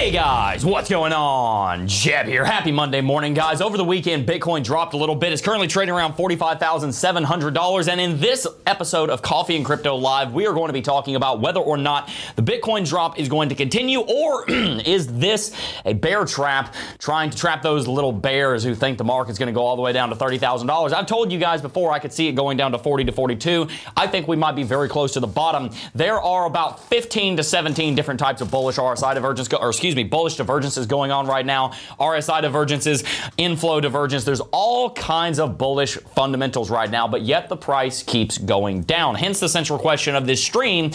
Hey guys, what's going on? Jeb here. Happy Monday morning, guys. Over the weekend, Bitcoin dropped a little bit. It's currently trading around $45,700. And in this episode of Coffee and Crypto Live, we are going to be talking about whether or not the Bitcoin drop is going to continue or is this a bear trap trying to trap those little bears who think the market's going to go all the way down to $30,000. I've told you guys before I could see it going down to 40 to 42. I think we might be very close to the bottom. There are about 15 to 17 different types of bullish RSI divergence, or excuse me, bullish divergences going on right now. RSI divergences, inflow divergence. There's all kinds of bullish fundamentals right now, but yet the price keeps going down. Hence the central question of this stream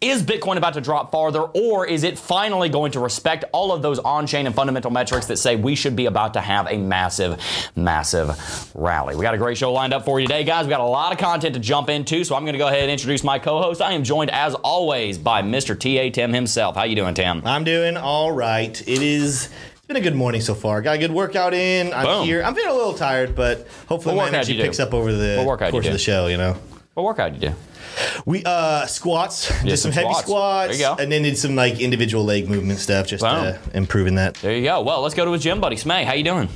is Bitcoin about to drop farther, or is it finally going to respect all of those on chain and fundamental metrics that say we should be about to have a massive, massive rally? We got a great show lined up for you today, guys. We got a lot of content to jump into, so I'm going to go ahead and introduce my co host. I am joined, as always, by Mr. T.A. Tim himself. How you doing, Tim? I'm doing all right. It is. It's been a good morning so far. Got a good workout in. I'm Boom. here. I'm feeling a little tired, but hopefully What my workout energy you do? picks up over the What workout you course of the show. You know, What workout did you do? we uh squats, did some some, heavy squats. squats, There you go. and then did some like individual leg movement stuff, just uh, improving that. There you go. Well, let's go to his gym buddy, Smay. How you doing?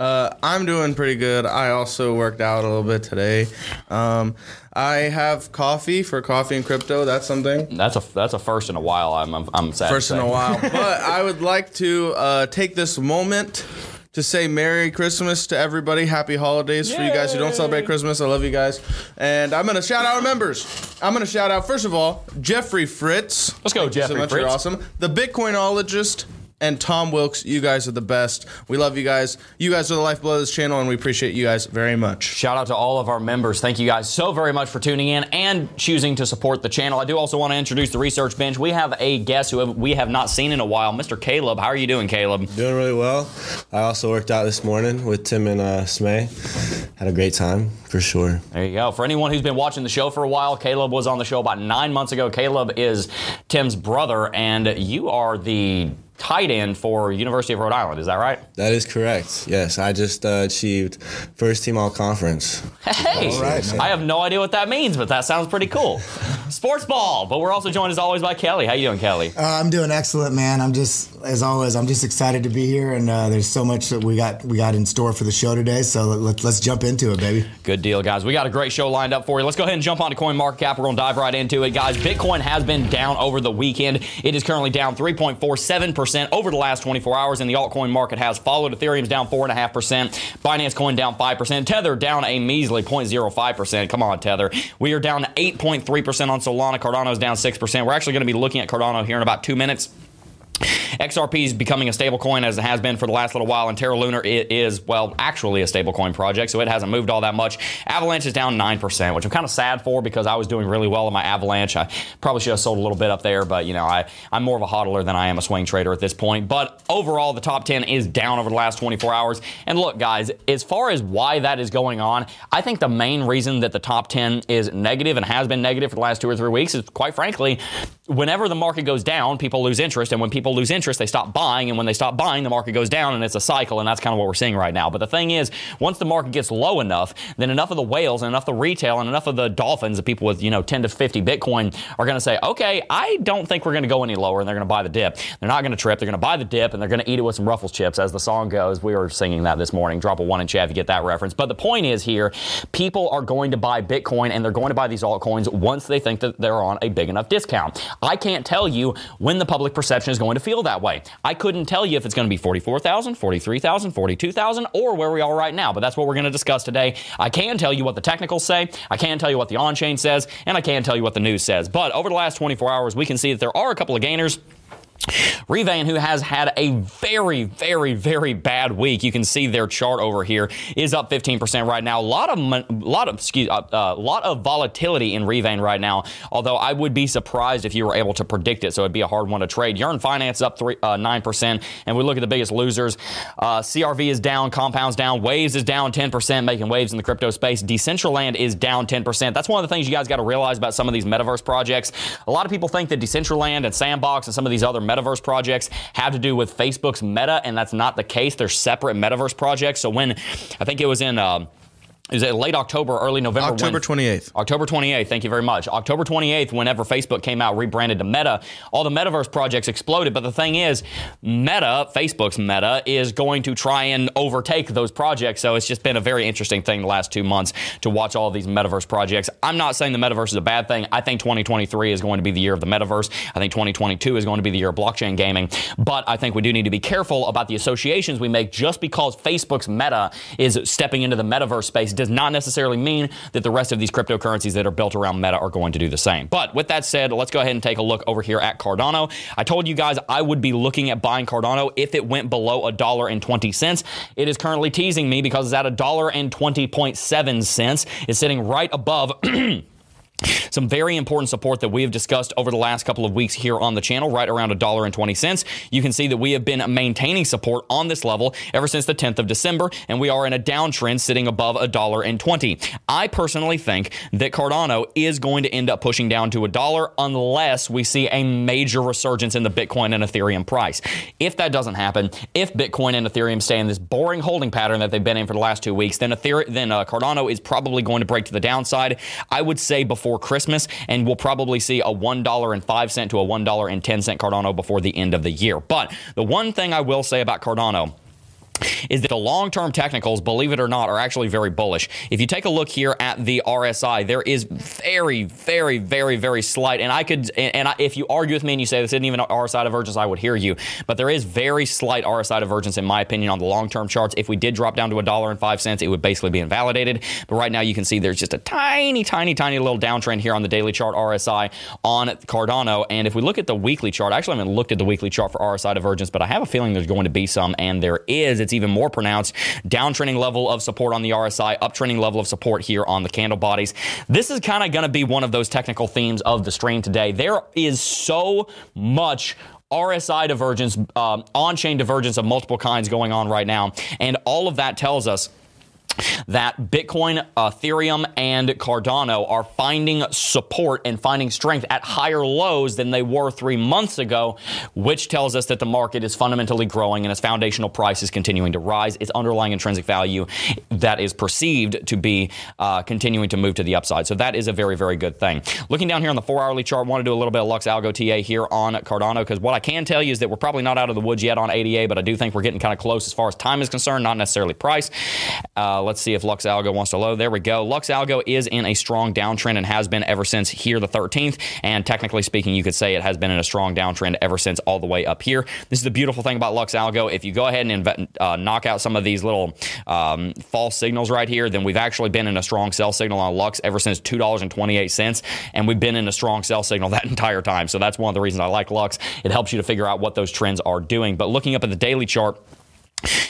Uh, I'm doing pretty good. I also worked out a little bit today. Um, I have coffee for coffee and crypto. That's something. That's a that's a first in a while. I'm I'm, I'm sad. to First in a while. but I would like to uh, take this moment to say Merry Christmas to everybody. Happy holidays for you guys who don't celebrate Christmas. I love you guys. And I'm going to shout out our members. I'm going to shout out, first of all, Jeffrey Fritz. Let's go, Thank you Jeffrey so much. You're Fritz. awesome. The Bitcoinologist. And Tom Wilkes, you guys are the best. We love you guys. You guys are the lifeblood of this channel, and we appreciate you guys very much. Shout out to all of our members. Thank you guys so very much for tuning in and choosing to support the channel. I do also want to introduce the research bench. We have a guest who we have not seen in a while, Mr. Caleb. How are you doing, Caleb? Doing really well. I also worked out this morning with Tim and uh, Smay. Had a great time for sure. There you go. For anyone who's been watching the show for a while, Caleb was on the show about nine months ago. Caleb is Tim's brother, and you are the tight end for University of Rhode Island. Is that right? That is correct. Yes, I just uh, achieved first team all conference. Hey, I have no idea what that means, but that sounds pretty cool. Sports ball. But we're also joined as always by Kelly. How you doing, Kelly? Uh, I'm doing excellent, man. I'm just, as always, I'm just excited to be here, and uh, there's so much that we got we got in store for the show today. So let, let's jump into it, baby. Good deal, guys. We got a great show lined up for you. Let's go ahead and jump onto Coin Market Cap. We're going to dive right into it, guys. Bitcoin has been down over the weekend. It is currently down 3.47% over the last 24 hours, and the altcoin market has followed. Ethereum's down 4.5%. Binance Coin down 5%. Tether down a measly 0.05%. Come on, Tether. We are down 8.3% on Solana. Cardano's down 6%. We're actually going to be looking at Cardano here in about two minutes. XRP is becoming a stable coin as it has been for the last little while, and Terra Luna is, well, actually a stable coin project, so it hasn't moved all that much. Avalanche is down 9%, which I'm kind of sad for because I was doing really well in my Avalanche. I probably should have sold a little bit up there, but, you know, I, I'm more of a hodler than I am a swing trader at this point. But overall, the top 10 is down over the last 24 hours. And look, guys, as far as why that is going on, I think the main reason that the top 10 is negative and has been negative for the last two or three weeks is, quite frankly, whenever the market goes down, people lose interest, and when people lose interest, they stop buying, and when they stop buying, the market goes down, and it's a cycle, and that's kind of what we're seeing right now. But the thing is, once the market gets low enough, then enough of the whales and enough of the retail and enough of the dolphins, the people with you know 10 to 50 Bitcoin, are going to say, okay, I don't think we're going to go any lower, and they're going to buy the dip. They're not going to trip. They're going to buy the dip, and they're going to eat it with some Ruffles chips, as the song goes. We were singing that this morning. Drop a one in chat if you get that reference. But the point is here, people are going to buy Bitcoin, and they're going to buy these altcoins once they think that they're on a big enough discount. I can't tell you when the public perception is going to feel that way. I couldn't tell you if it's going to be 44,000, 43,000, 42,000, or where we are right now, but that's what we're going to discuss today. I can tell you what the technicals say, I can tell you what the on chain says, and I can tell you what the news says. But over the last 24 hours, we can see that there are a couple of gainers. Revain, who has had a very, very, very bad week, you can see their chart over here is up 15% right now. A lot of, lot of, excuse, a uh, uh, lot of volatility in Revain right now. Although I would be surprised if you were able to predict it, so it'd be a hard one to trade. Yearn Finance up three, uh, 9%, and we look at the biggest losers. Uh, CRV is down, Compound's down, Waves is down 10%, making waves in the crypto space. Decentraland is down 10%. That's one of the things you guys got to realize about some of these metaverse projects. A lot of people think that Decentraland and Sandbox and some of these other metaverse projects have to do with Facebook's meta, and that's not the case. They're separate metaverse projects. So when I think it was in. Uh, is it late October, early November? October when, 28th. October 28th. Thank you very much. October 28th, whenever Facebook came out, rebranded to Meta, all the metaverse projects exploded. But the thing is, Meta, Facebook's Meta, is going to try and overtake those projects. So it's just been a very interesting thing the last two months to watch all these metaverse projects. I'm not saying the metaverse is a bad thing. I think 2023 is going to be the year of the metaverse. I think 2022 is going to be the year of blockchain gaming. But I think we do need to be careful about the associations we make just because Facebook's Meta is stepping into the metaverse space does not necessarily mean that the rest of these cryptocurrencies that are built around Meta are going to do the same. But with that said, let's go ahead and take a look over here at Cardano. I told you guys I would be looking at buying Cardano if it went below a dollar and 20 cents. It is currently teasing me because it's at a dollar and 20.7 cents. It's sitting right above Some very important support that we have discussed over the last couple of weeks here on the channel, right around a dollar and 20 cents. You can see that we have been maintaining support on this level ever since the 10th of December, and we are in a downtrend sitting above a dollar and 20. I personally think that Cardano is going to end up pushing down to a dollar unless we see a major resurgence in the Bitcoin and Ethereum price. If that doesn't happen, if Bitcoin and Ethereum stay in this boring holding pattern that they've been in for the last two weeks, then Ethereum, then uh, Cardano is probably going to break to the downside. I would say before before Christmas, and we'll probably see a $1.05 to a $1.10 Cardano before the end of the year. But the one thing I will say about Cardano is that the long term technicals, believe it or not, are actually very bullish. If you take a look here at the RSI, there is very, very, very, very slight, and I could, and I, if you argue with me and you say this isn't even RSI divergence, I would hear you, but there is very slight RSI divergence, in my opinion, on the long term charts. If we did drop down to a dollar and five cents, it would basically be invalidated. But right now, you can see there's just a tiny, tiny, tiny little downtrend here on the daily chart RSI on Cardano. And if we look at the weekly chart, I actually, I haven't looked at the weekly chart for RSI divergence, but I have a feeling there's going to be some, and there is. It's it's even more pronounced. Downtrending level of support on the RSI, uptrending level of support here on the candle bodies. This is kind of going to be one of those technical themes of the stream today. There is so much RSI divergence, um, on chain divergence of multiple kinds going on right now. And all of that tells us that Bitcoin, Ethereum, and Cardano are finding support and finding strength at higher lows than they were three months ago, which tells us that the market is fundamentally growing and its foundational price is continuing to rise. Its underlying intrinsic value that is perceived to be uh, continuing to move to the upside. So that is a very, very good thing. Looking down here on the four hourly chart, I want to do a little bit of Lux Algo TA here on Cardano because what I can tell you is that we're probably not out of the woods yet on ADA, but I do think we're getting kind of close as far as time is concerned, not necessarily price. Uh, let's see if Lux Algo wants to load. There we go. Lux Algo is in a strong downtrend and has been ever since here the 13th. And technically speaking, you could say it has been in a strong downtrend ever since all the way up here. This is the beautiful thing about Lux Algo. If you go ahead and uh, knock out some of these little um, false signals right here, then we've actually been in a strong sell signal on Lux ever since $2.28. And we've been in a strong sell signal that entire time. So that's one of the reasons I like Lux. It helps you to figure out what those trends are doing. But looking up at the daily chart,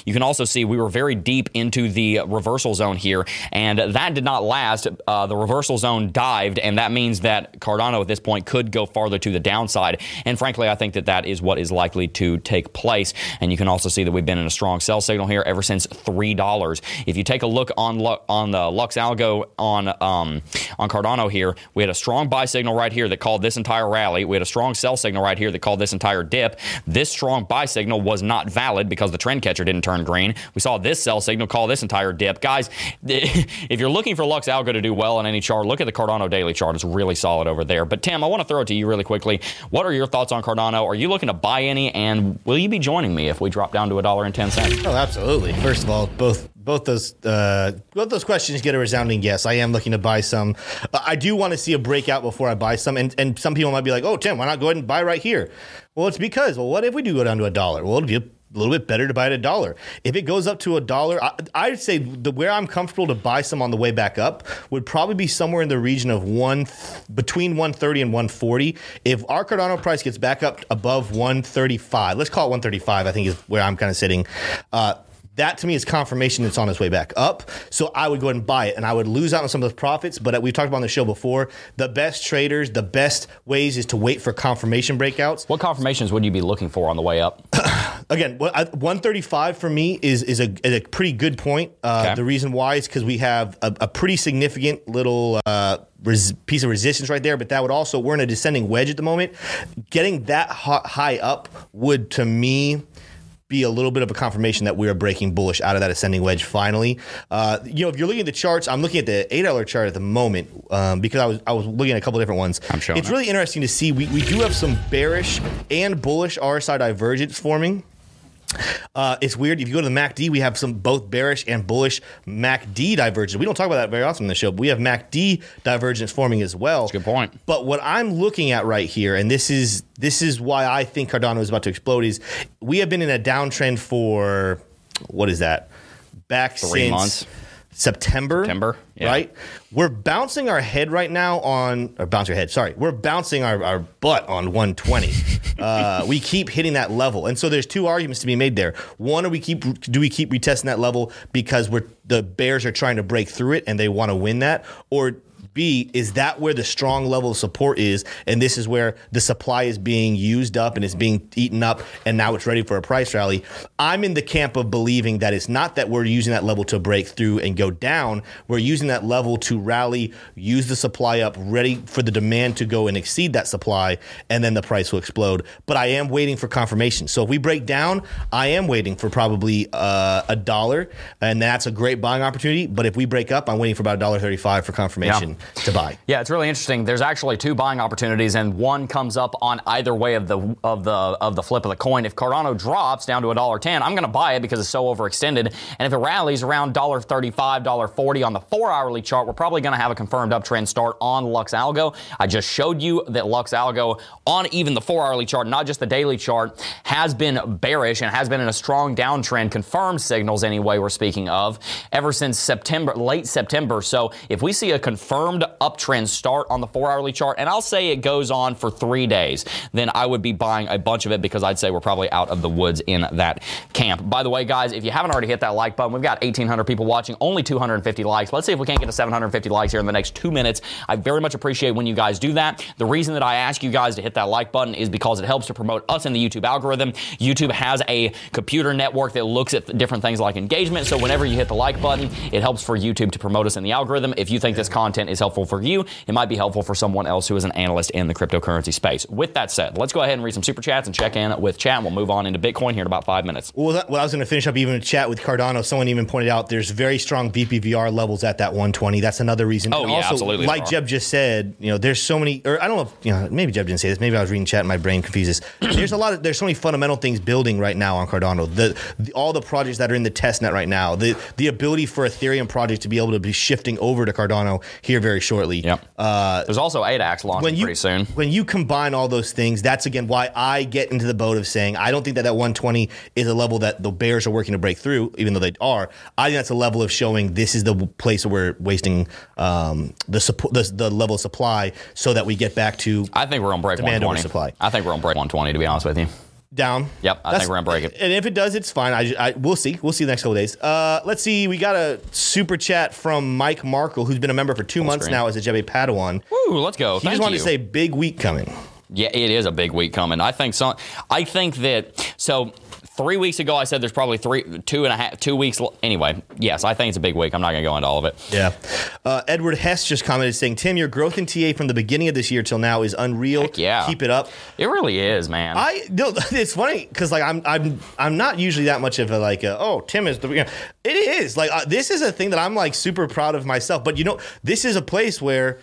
you can also see we were very deep into the reversal zone here, and that did not last. Uh, the reversal zone dived, and that means that Cardano at this point could go farther to the downside. And frankly, I think that that is what is likely to take place. And you can also see that we've been in a strong sell signal here ever since three dollars. If you take a look on on the Lux Algo on um, on Cardano here, we had a strong buy signal right here that called this entire rally. We had a strong sell signal right here that called this entire dip. This strong buy signal was not valid because the trend catcher didn't turn green. We saw this sell signal call this entire dip. Guys, if you're looking for Lux Algo to do well on any chart, look at the Cardano daily chart. It's really solid over there. But Tim, I want to throw it to you really quickly. What are your thoughts on Cardano? Are you looking to buy any? And will you be joining me if we drop down to a dollar and ten cents? Oh, absolutely. First of all, both both those uh, both those questions get a resounding yes. I am looking to buy some. I do want to see a breakout before I buy some. And and some people might be like, "Oh, Tim, why not go ahead and buy right here?" Well, it's because well, what if we do go down to a dollar? Well, it'll be a little bit better to buy at a dollar. If it goes up to a dollar, I, I'd say the where I'm comfortable to buy some on the way back up would probably be somewhere in the region of one between 130 and 140. If our Cardano price gets back up above 135, let's call it 135. I think is where I'm kind of sitting. Uh, that to me is confirmation it's on its way back up. So I would go ahead and buy it, and I would lose out on some of the profits. But we've talked about on the show before, the best traders, the best ways is to wait for confirmation breakouts. What confirmations would you be looking for on the way up? Again, 135 for me is is a, is a pretty good point. Uh, Okay. The reason why is because we have a, a pretty significant little uh, res- piece of resistance right there, but that would also we're in a descending wedge at the moment. Getting that ho- high up would to me be a little bit of a confirmation that we are breaking bullish out of that ascending wedge finally. Uh, you know, if you're looking at the charts, I'm looking at the ADA dollar chart at the moment um, because I was I was looking at a couple different ones. I'm showing It's it. really interesting to see. We we do have some bearish and bullish RSI divergence forming. Uh, it's weird. If you go to the MACD, we have some both bearish and bullish MACD divergence. We don't talk about that very often in the show, but we have MACD divergence forming as well. a good point. But what I'm looking at right here, and this is this is why I think Cardano is about to explode, is we have been in a downtrend for what is that? Back Three since months. September. September, yeah. Right? We're bouncing our head right now on, or bounce your head, sorry. We're bouncing our, our butt on 120. uh, we keep hitting that level. And so there's two arguments to be made there. One, are we keep, do we keep retesting that level because we're, the Bears are trying to break through it and they want to win that? Or B, is that where the strong level of support is? And this is where the supply is being used up and it's being eaten up, and now it's ready for a price rally. I'm in the camp of believing that it's not that we're using that level to break through and go down. We're using that level to rally, use the supply up, ready for the demand to go and exceed that supply, and then the price will explode. But I am waiting for confirmation. So if we break down, I am waiting for probably uh, a dollar, and that's a great buying opportunity. But if we break up, I'm waiting for about a dollar thirty-five for confirmation to buy. Yeah, it's really interesting. There's actually two buying opportunities, and one comes up on either way of the of the of the flip of the coin. If Cardano drops down to a dollar ten, I'm going to buy it because it's so overextended. And if it rallies around dollar thirty-five, dollar forty on the four hourly chart, we're probably going to have a confirmed uptrend start on Lux Algo. I just showed you that Lux Algo on even the four hourly chart, not just the daily chart, has been bearish and has been in a strong downtrend. Confirmed signals anyway. We're speaking of ever since September, late September. So if we see a confirmed uptrend start on the four hourly chart, and I'll say it goes on for three days, then I would be buying a bunch of it because I'd say we're probably out of the woods in that camp. By the way, guys, if you haven't already hit that like button, we've got 1,800 people watching, only 250 likes. Let's see if we can't get to 750 likes here in the next two minutes. I very much appreciate when you guys do that. The reason that I ask you guys to hit that like button is because it helps to promote us in the YouTube algorithm. YouTube has a computer network that looks at different things like engagement. So whenever you hit the like button, it helps for YouTube to promote us in the algorithm. If you think this content is helpful for you, it might be helpful for someone else who is an analyst in the cryptocurrency space. With that said, let's go ahead and read some super chats and check in with chat. and We'll move on into Bitcoin here in about five minutes. Well, that, well I was going to finish up even a chat with Cardano. Someone even pointed out there's very strong VPVR levels at that 120. That's another reason. Oh, And yeah, also, absolutely Like. Jeb just said, you know, there's so many, or I don't know if, you know, maybe Jeb didn't say this. Maybe I was reading chat and my brain confuses. there's a lot of, there's so many fundamental things building right now on Cardano. The, the all the projects that are in the test net right now, the the ability for Ethereum project to be able to be shifting over to Cardano here very shortly. Yep. Uh, There's also ADAX launching when you pretty soon. when you combine all those things, that's again why I get into the boat of saying I don't think that that 120 is a level that the Bears are working to break through, even though they are. I think that's a level of showing this is the place where we're wasting um, the, support, the the level of supply, so that we get back to I think we're gonna break Demand over 120. supply. I think we're gonna break 120 to be honest with you. Down. Yep, I think we're gonna break it. And if it does, it's fine. I, I we'll see. We'll see the next couple days. Uh, let's see. We got a super chat from Mike Markle, who's been a member for two months screen. now as a Jedi Padawan. Woo, let's go. He Thank just wanted you. to say big week coming. Yeah, it is a big week coming. I think so. I think that so. Three weeks ago, I said there's probably three, two and a half, two weeks. Anyway, yes, I think it's a big week. I'm not going to go into all of it. Yeah. Uh, Edward Hess just commented saying, Tim, your growth in TA from the beginning of this year till now is unreal. Heck yeah. Keep it up. It really is, man. I no, it's funny because like I'm I'm I'm not usually that much of a like a, oh Tim is the you know, it is like uh, this is a thing that I'm like super proud of myself but you know this is a place where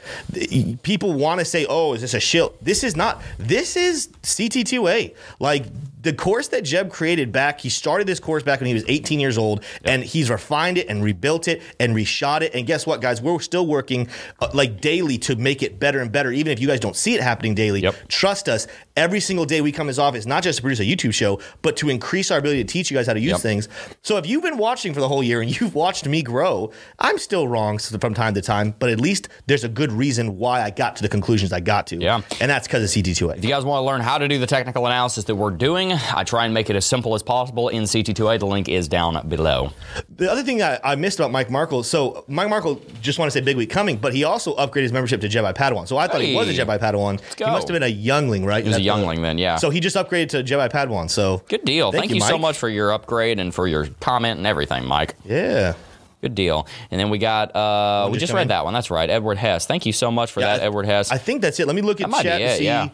people want to say oh is this a shill this is not this is CT2A like the course that Jeb created back, he started this course back when he was 18 years old, and he's refined it and rebuilt it and reshot it. And guess what, guys? We're still working uh, like daily to make it better and better. Even if you guys don't see it happening daily, Yep. trust us. Every single day we come to his office, not just to produce a YouTube show, but to increase our ability to teach you guys how to use Yep. things. So if you've been watching for the whole year and you've watched me grow, I'm still wrong from time to time, but at least there's a good reason why I got to the conclusions I got to. Yeah. And that's because of CT2A. If you guys want to learn how to do the technical analysis that we're doing, I try and make it as simple as possible in CT2A. The link is down below. The other thing I, I missed about Mike Markle, so Mike Markle just want to say big week coming, but he also upgraded his membership to Jedi Padawan. So I thought he was a Jedi Padawan. He go. must have been a youngling, right? He was a youngling then, yeah. So he just upgraded to Jedi Padawan. So Good deal. Thank, Thank you, you, so much for your upgrade and for your comment and everything, Mike. yeah. Good deal. And then we got, uh, we just just read in? that one. That's right. Edward Hess. Thank you so much for Yeah, that, I- Edward Hess. I think that's it. Let me look at That chat it, and see yeah.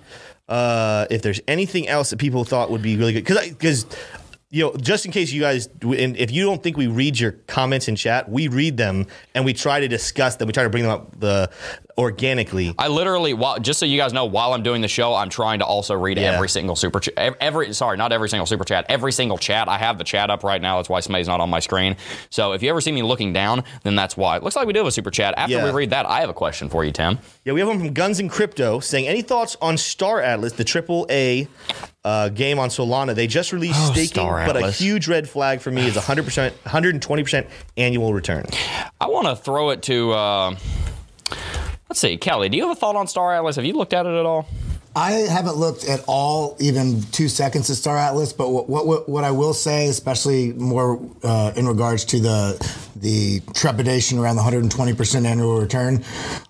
Uh, if there's anything else that people thought would be really good. Because, because you know, just in case you guys, and if you don't think we read your comments in chat, we read them and we try to discuss them. We try to bring them up the organically. I literally, while, just so you guys know, while I'm doing the show, I'm trying to also read Yeah. every single super chat. Every, sorry, not every single super chat. Every single chat. I have the chat up right now. That's why Smay's not on my screen. So if you ever see me looking down, then that's why. It Looks like we do have a super chat. After Yeah. we read that, I have a question for you, Tim. Yeah, we have one from Guns and Crypto saying, any thoughts on Star Atlas, the triple A uh, game on Solana? They just released Oh, staking, but a huge red flag for me is 100%, 120% annual return. I want to throw it to. Uh, let's see, Kelly. Do you have a thought on Star Atlas? Have you looked at it at all? I haven't looked at all, even two seconds of Star Atlas. But what what, what I will say, especially more uh, in regards to the the trepidation around the 120% annual return.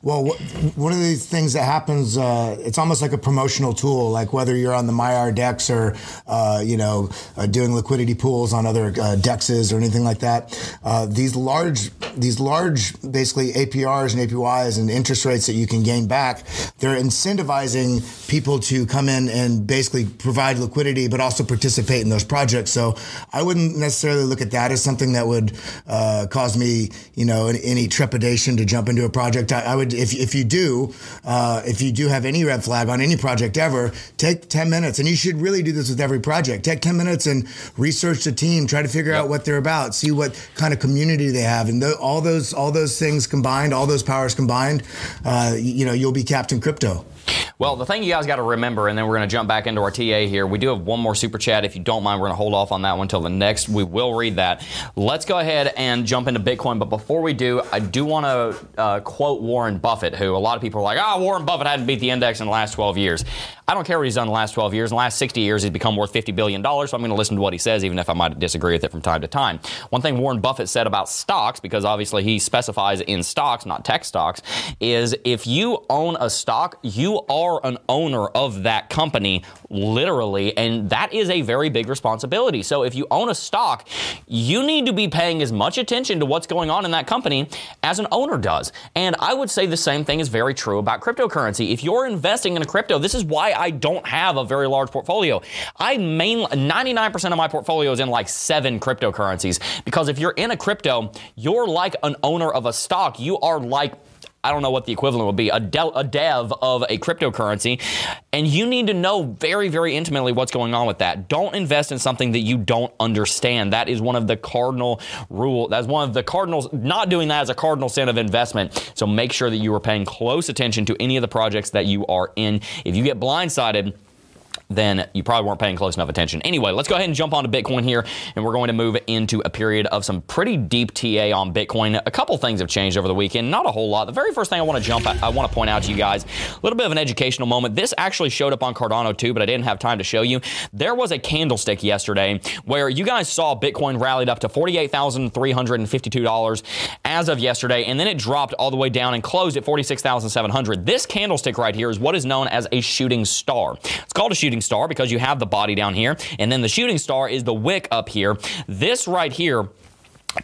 Well, wh- one of these things that happens, uh, it's almost like a promotional tool. Like whether you're on the MyR Dex or uh, you know uh, doing liquidity pools on other uh, dexes or anything like that. Uh, these large these large basically APRs and APYs and interest rates that you can gain back, they're incentivizing people to come in and basically provide liquidity, but also participate in those projects. So I wouldn't necessarily look at that as something that would uh, cause me, you know, any, any trepidation to jump into a project. I, I would, if, if you do, uh, if you do have any red flag on any project ever, take 10 minutes, and you should really do this with every project. Take 10 minutes and research the team, try to figure out what they're about, see what kind of community they have, and all those all those things combined, all those powers combined, uh, you, you know, you'll be Captain Crypto. Well, the thing you guys got to remember, and then we're going to jump back into our TA here. We do have one more super chat. If you don't mind, we're going to hold off on that one until the next. We will read that. Let's go ahead and jump into Bitcoin. But before we do, I do want to uh, quote Warren Buffett, who a lot of people are like, ah, Warren Buffett hadn't beat the index in the last 12 years. I don't care what he's done in the last 12 years. In the last 60 years, he's become worth $50 billion. So I'm going to listen to what he says, even if I might disagree with it from time to time. One thing Warren Buffett said about stocks, because obviously he specifies in stocks, not tech stocks, is if you own a stock, you are an owner of that company, literally, and that is a very big responsibility. So if you own a stock, you need to be paying as much attention to what's going on in that company as an owner does. And I would say the same thing is very true about cryptocurrency. If you're investing in a crypto, this is why I don't have a very large portfolio. I mainly 99% of my portfolio is in like seven cryptocurrencies because if you're in a crypto, you're like an owner of a stock. You are like I don't know what the equivalent would be, a, a dev of a cryptocurrency. And you need to know very, very intimately what's going on with that. Don't invest in something that you don't understand. That is one of the cardinal rule. That's one of the cardinals. Not doing that is a cardinal sin of investment. So make sure that you are paying close attention to any of the projects that you are in. If you get blindsided, then you probably weren't paying close enough attention. Anyway, let's go ahead and jump onto Bitcoin here, and we're going to move into a period of some pretty deep TA on Bitcoin. A couple things have changed over the weekend, not a whole lot. The very first thing I want to jump, I want to point out to you guys, a little bit of an educational moment. This actually showed up on Cardano too, but I didn't have time to show you. There was a candlestick yesterday where you guys saw Bitcoin rallied up to forty-eight thousand three hundred and fifty-two dollars as of yesterday, and then it dropped all the way down and closed at forty-six thousand seven hundred. This candlestick right here is what is known as a shooting star. It's called a shooting star because you have the body down here, and then the shooting star is the wick up here. This right here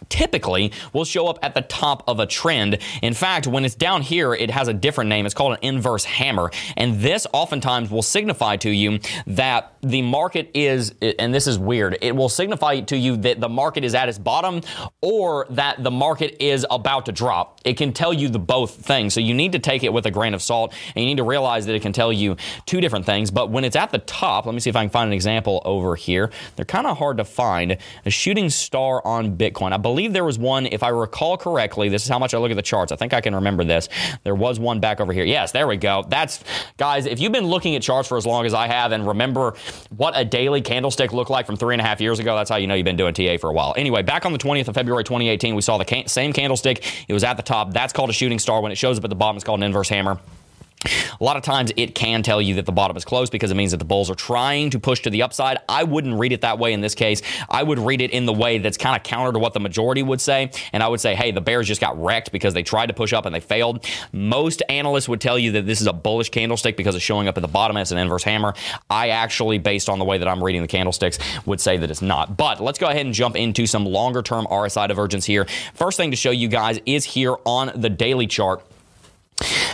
typically will show up at the top of a trend. In fact, when it's down here, it has a different name. It's called an inverse hammer. And this oftentimes will signify to you that the market is, and this is weird, it will signify to you that the market is at its bottom or that the market is about to drop. It can tell you the both things. So you need to take it with a grain of salt and you need to realize that it can tell you two different things. But when it's at the top, let me see if I can find an example over here. They're kind of hard to find. A shooting star on Bitcoin. I believe there was one, if I recall correctly, this is how much I look at the charts. I think I can remember this. There was one back over here. Yes, there we go. That's, guys, if you've been looking at charts for as long as I have and remember what a daily candlestick looked like from three and a half years ago, that's how you know you've been doing TA for a while. Anyway, back on the 20th of February 2018, we saw the can- same candlestick. It was at the top. That's called a shooting star. When it shows up at the bottom, it's called an inverse hammer. A lot of times it can tell you that the bottom is closed because it means that the bulls are trying to push to the upside. I wouldn't read it that way in this case. I would read it in the way that's kind of counter to what the majority would say. And I would say, hey, the bears just got wrecked because they tried to push up and they failed. Most analysts would tell you that this is a bullish candlestick because it's showing up at the bottom as an inverse hammer. I actually, based on the way that I'm reading the candlesticks, would say that it's not. But let's go ahead and jump into some longer term RSI divergence here. First thing to show you guys is here on the daily chart.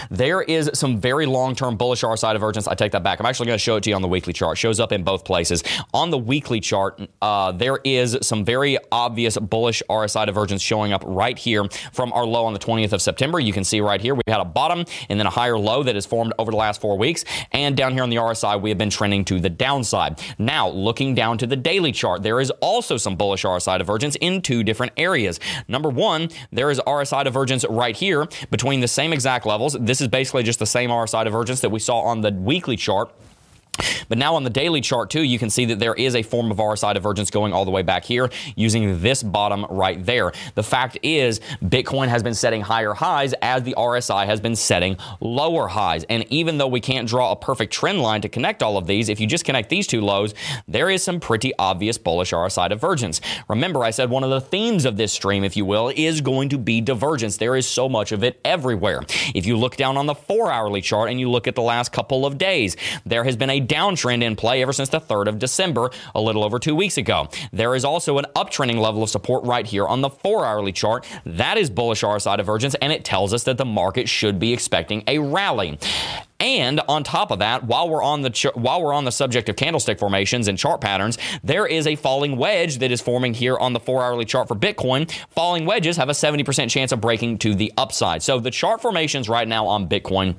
There is some very long-term bullish RSI divergence. I take that back. I'm actually going to show it to you on the weekly chart. Shows up in both places. On the weekly chart, uh, there is some very obvious bullish RSI divergence showing up right here from our low on the 20th of September. You can see right here we had a bottom and then a higher low that has formed over the last four weeks. And down here on the RSI, we have been trending to the downside. Now, looking down to the daily chart, there is also some bullish RSI divergence in two different areas. Number one, there is RSI divergence right here between the same exact levels. This is basically just the same RSI divergence that we saw on the weekly chart. But now on the daily chart too, you can see that there is a form of RSI divergence going all the way back here using this bottom right there. The fact is Bitcoin has been setting higher highs as the RSI has been setting lower highs. And even though we can't draw a perfect trend line to connect all of these, if you just connect these two lows, there is some pretty obvious bullish RSI divergence. Remember, I said one of the themes of this stream, if you will, is going to be divergence. There is so much of it everywhere. If you look down on the four hourly chart and you look at the last couple of days, there has been a downtrend in play ever since the 3rd of December, a little over two weeks ago. There is also an uptrending level of support right here on the four hourly chart. That is bullish RSI divergence, and it tells us that the market should be expecting a rally. And on top of that, while we're on the ch- while we're on the subject of candlestick formations and chart patterns, there is a falling wedge that is forming here on the 4-hourly chart for Bitcoin. Falling wedges have a 70% chance of breaking to the upside. So the chart formations right now on Bitcoin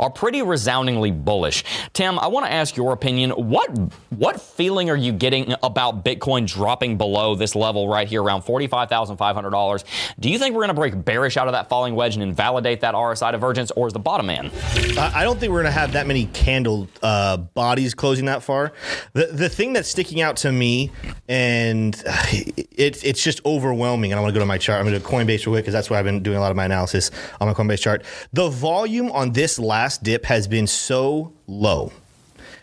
are pretty resoundingly bullish. Tim, I want to ask your opinion. What what feeling are you getting about Bitcoin dropping below this level right here around $45,500? Do you think we're going to break bearish out of that falling wedge and invalidate that RSI divergence or is the bottom in? I don't think we're going to have that many candle uh, bodies closing that far. The the thing that's sticking out to me and it's it's just overwhelming and I want to go to my chart. I'm going to Coinbase real quick because that's where I've been doing a lot of my analysis on my Coinbase chart. The volume on this last dip has been so low.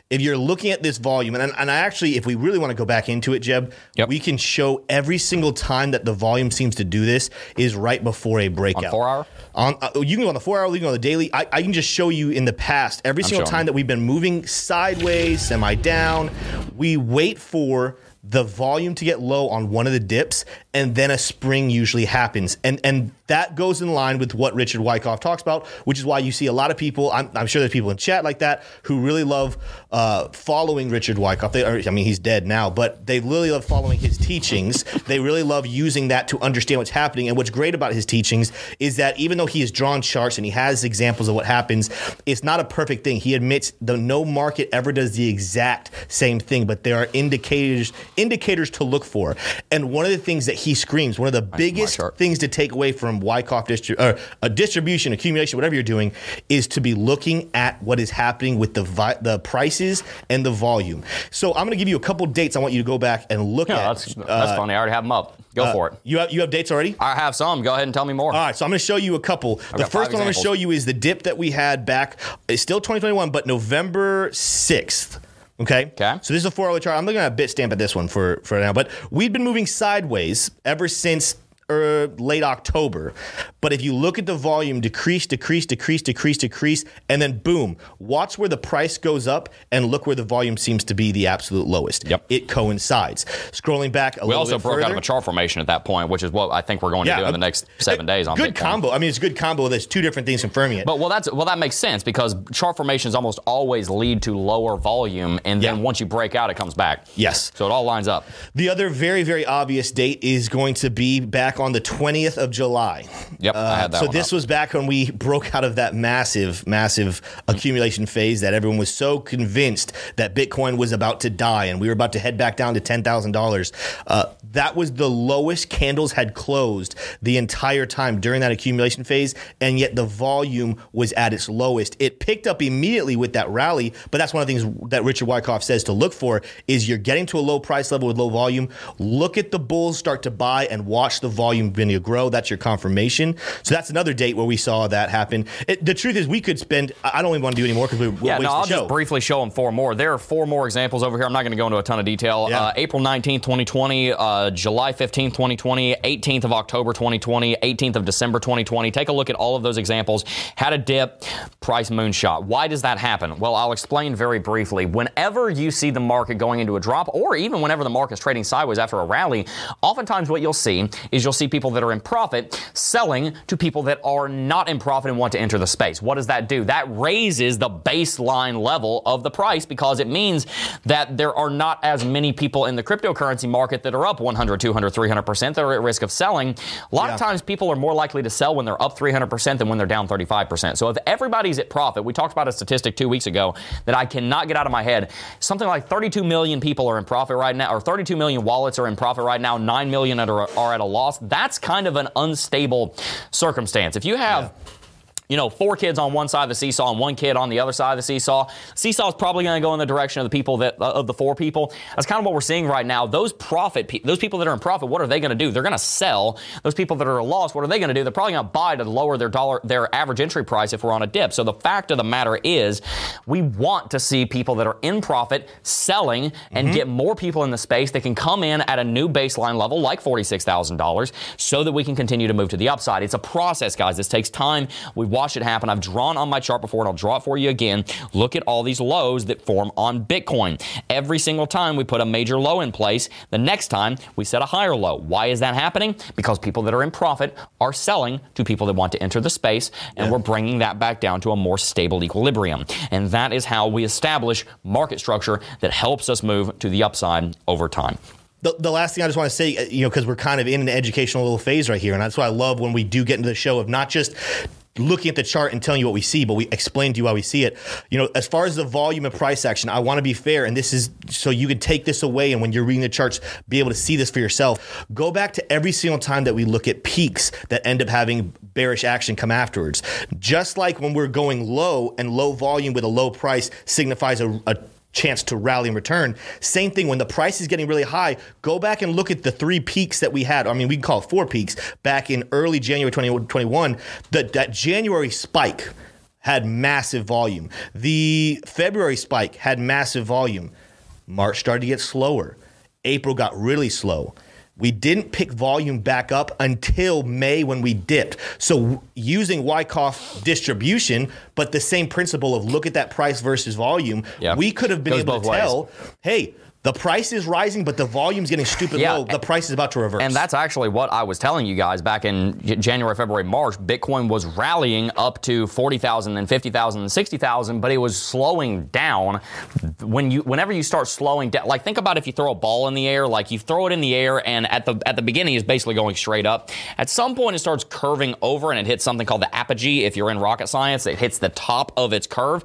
If you're looking at this volume, and, and I actually, if we really want to go back into it, Jeb, Yep. we can show every single time that the volume seems to do this is right before a breakout. four hour? On, uh, you can go on the four hour, you can go on the daily. I, I can just show you in the past, every single time you. that we've been moving sideways, semi down, we wait for the volume to get low on one of the dips, and then a spring usually happens. And and that goes in line with what Richard Wyckoff talks about, which is why you see a lot of people. I'm, I'm sure there's people in chat like that who really love uh, following Richard Wyckoff. They, I mean, he's dead now, but they really love following his teachings. They really love using that to understand what's happening. And what's great about his teachings is that even though he has drawn charts and he has examples of what happens, it's not a perfect thing. He admits that no market ever does the exact same thing, but there are indicators indicators to look for. And one of the things that he screams, one of the biggest things to take away from Wyckoff distri- or a distribution, accumulation, whatever you're doing, is to be looking at what is happening with the vi- the prices and the volume. So I'm going to give you a couple dates. I want you to go back and look Yeah, at. that's that's funny. I already have them up. Go Uh, for it. You have you have dates already? I have some. Go ahead and tell me more. All right, so I'm going to show you a couple. the first one I'm going to show you is the dip that we had back. It's still 2021, but November 6th. Okay. Okay. So this is a four hour chart. I'm looking at a Bitstamp at this one for for now, but we've been moving sideways ever since er, late October. But if you look at the volume decrease, decrease, decrease, decrease, decrease, and then boom, watch where the price goes up and look where the volume seems to be the absolute lowest. Yep. It coincides. Scrolling back a We little also broke further, out of a chart formation at that point, which is what I think we're going to do in the next seven days on good Bitcoin. combo. I mean, it's a good combo. There's two different things confirming it. But well, that's well, that makes sense because chart formations almost always lead to lower volume, and then Yeah. once you break out, it comes back. Yes. So it all lines up. The other very, very obvious date is going to be back on the 20th of July. Yep, I had that Uh, so one this up. was back when we broke out of that massive, massive accumulation phase that everyone was so convinced that Bitcoin was about to die and we were about to head back down to $10,000. Uh, that was the lowest candles had closed the entire time during that accumulation phase, and yet the volume was at its lowest. It picked up immediately with that rally, but that's one of the things that Richard Wyckoff says to look for is you're getting to a low price level with low volume. Look at the bulls start to buy and watch the volume begin to grow. That's your confirmation. So that's another date where we saw that happen. It, the truth is, we could spend. I don't even want to do any more because we we'll Yeah, no, I'll show. just briefly show them four more. There are four more examples over here. I'm not going to go into a ton of detail. Yeah. Uh, April 19th, 2020, uh, Uh, July 15th, 2020, 18th of October, 2020, 18th of December, 2020. Take a look at all of those examples. Had a dip, price moonshot. Why does that happen? Well, I'll explain very briefly. Whenever you see the market going into a drop, or even whenever the market's trading sideways after a rally, oftentimes what you'll see is you'll see people that are in profit selling to people that are not in profit and want to enter the space. What does that do? That raises the baseline level of the price because it means that there are not as many people in the cryptocurrency market that are up 100, 200, 300% that are at risk of selling. A lot of times people are more likely to sell when they're up 300% than when they're down 35%. So if everybody's at profit, we talked about a statistic two weeks ago that I cannot get out of my head. Something like 32 million people are in profit right now, or 32 million wallets are in profit right now, 9 million are, are at a loss. That's kind of an unstable circumstance. If you have you know, four kids on one side of the seesaw and one kid on the other side of the seesaw. Seesaw is probably going to go in the direction of the people that uh, of the four people. That's kind of what we're seeing right now. Those profit, those people that are in profit, what are they going to do? They're going to sell. Those people that are lost, what are they going to do? They're probably going to buy to lower their dollar, their average entry price if we're on a dip. So the fact of the matter is, we want to see people that are in profit selling and get more people in the space that can come in at a new baseline level like forty-six thousand dollars, so that we can continue to move to the upside. It's a process, guys. This takes time. We've watched it happen. I've drawn on my chart before, and I'll draw it for you again. Look at all these lows that form on Bitcoin. Every single time we put a major low in place, the next time we set a higher low. Why is that happening? Because people that are in profit are selling to people that want to enter the space, and we're bringing that back down to a more stable equilibrium. And that is how we establish market structure that helps us move to the upside over time. the, the last thing I just want to say, uh, you know, because we're kind of in an educational little phase right here, and that's why I love when we do get into the show of not just looking at the chart and telling you what we see, but we explain to you how we see it. You know, as far as the volume and price action, I want to be fair, and this is so you can take this away, and when you're reading the charts, be able to see this for yourself. Go back to every single time that we look at peaks that end up having bearish action come afterwards. Just like when we're going low and low volume with a low price signifies a, a chance to rally and return. Same thing when the price is getting really high, go back and look at the three peaks that we had. I mean, we can call it four peaks back in early January 2021. That that January spike had massive volume. The February spike had massive volume. March started to get slower. April got really slow. We didn't pick volume back up until May when we dipped. So using Wyckoff distribution, but the same principle of look at that price versus volume, Yeah. we could have been Goes able to ways. tell, hey, the price is rising, but the volume's getting stupid Yeah, low. The price is about to reverse. And that's actually what I was telling you guys back in January, February, March. Bitcoin was rallying up to 40,000 and 50,000 and 60,000, but it was slowing down. When you whenever you start slowing down, like think about if you throw a ball in the air, like you throw it in the air and at the at the beginning it's basically going straight up. At some point it starts curving over and it hits something called the apogee if you're in rocket science, it hits the top of its curve.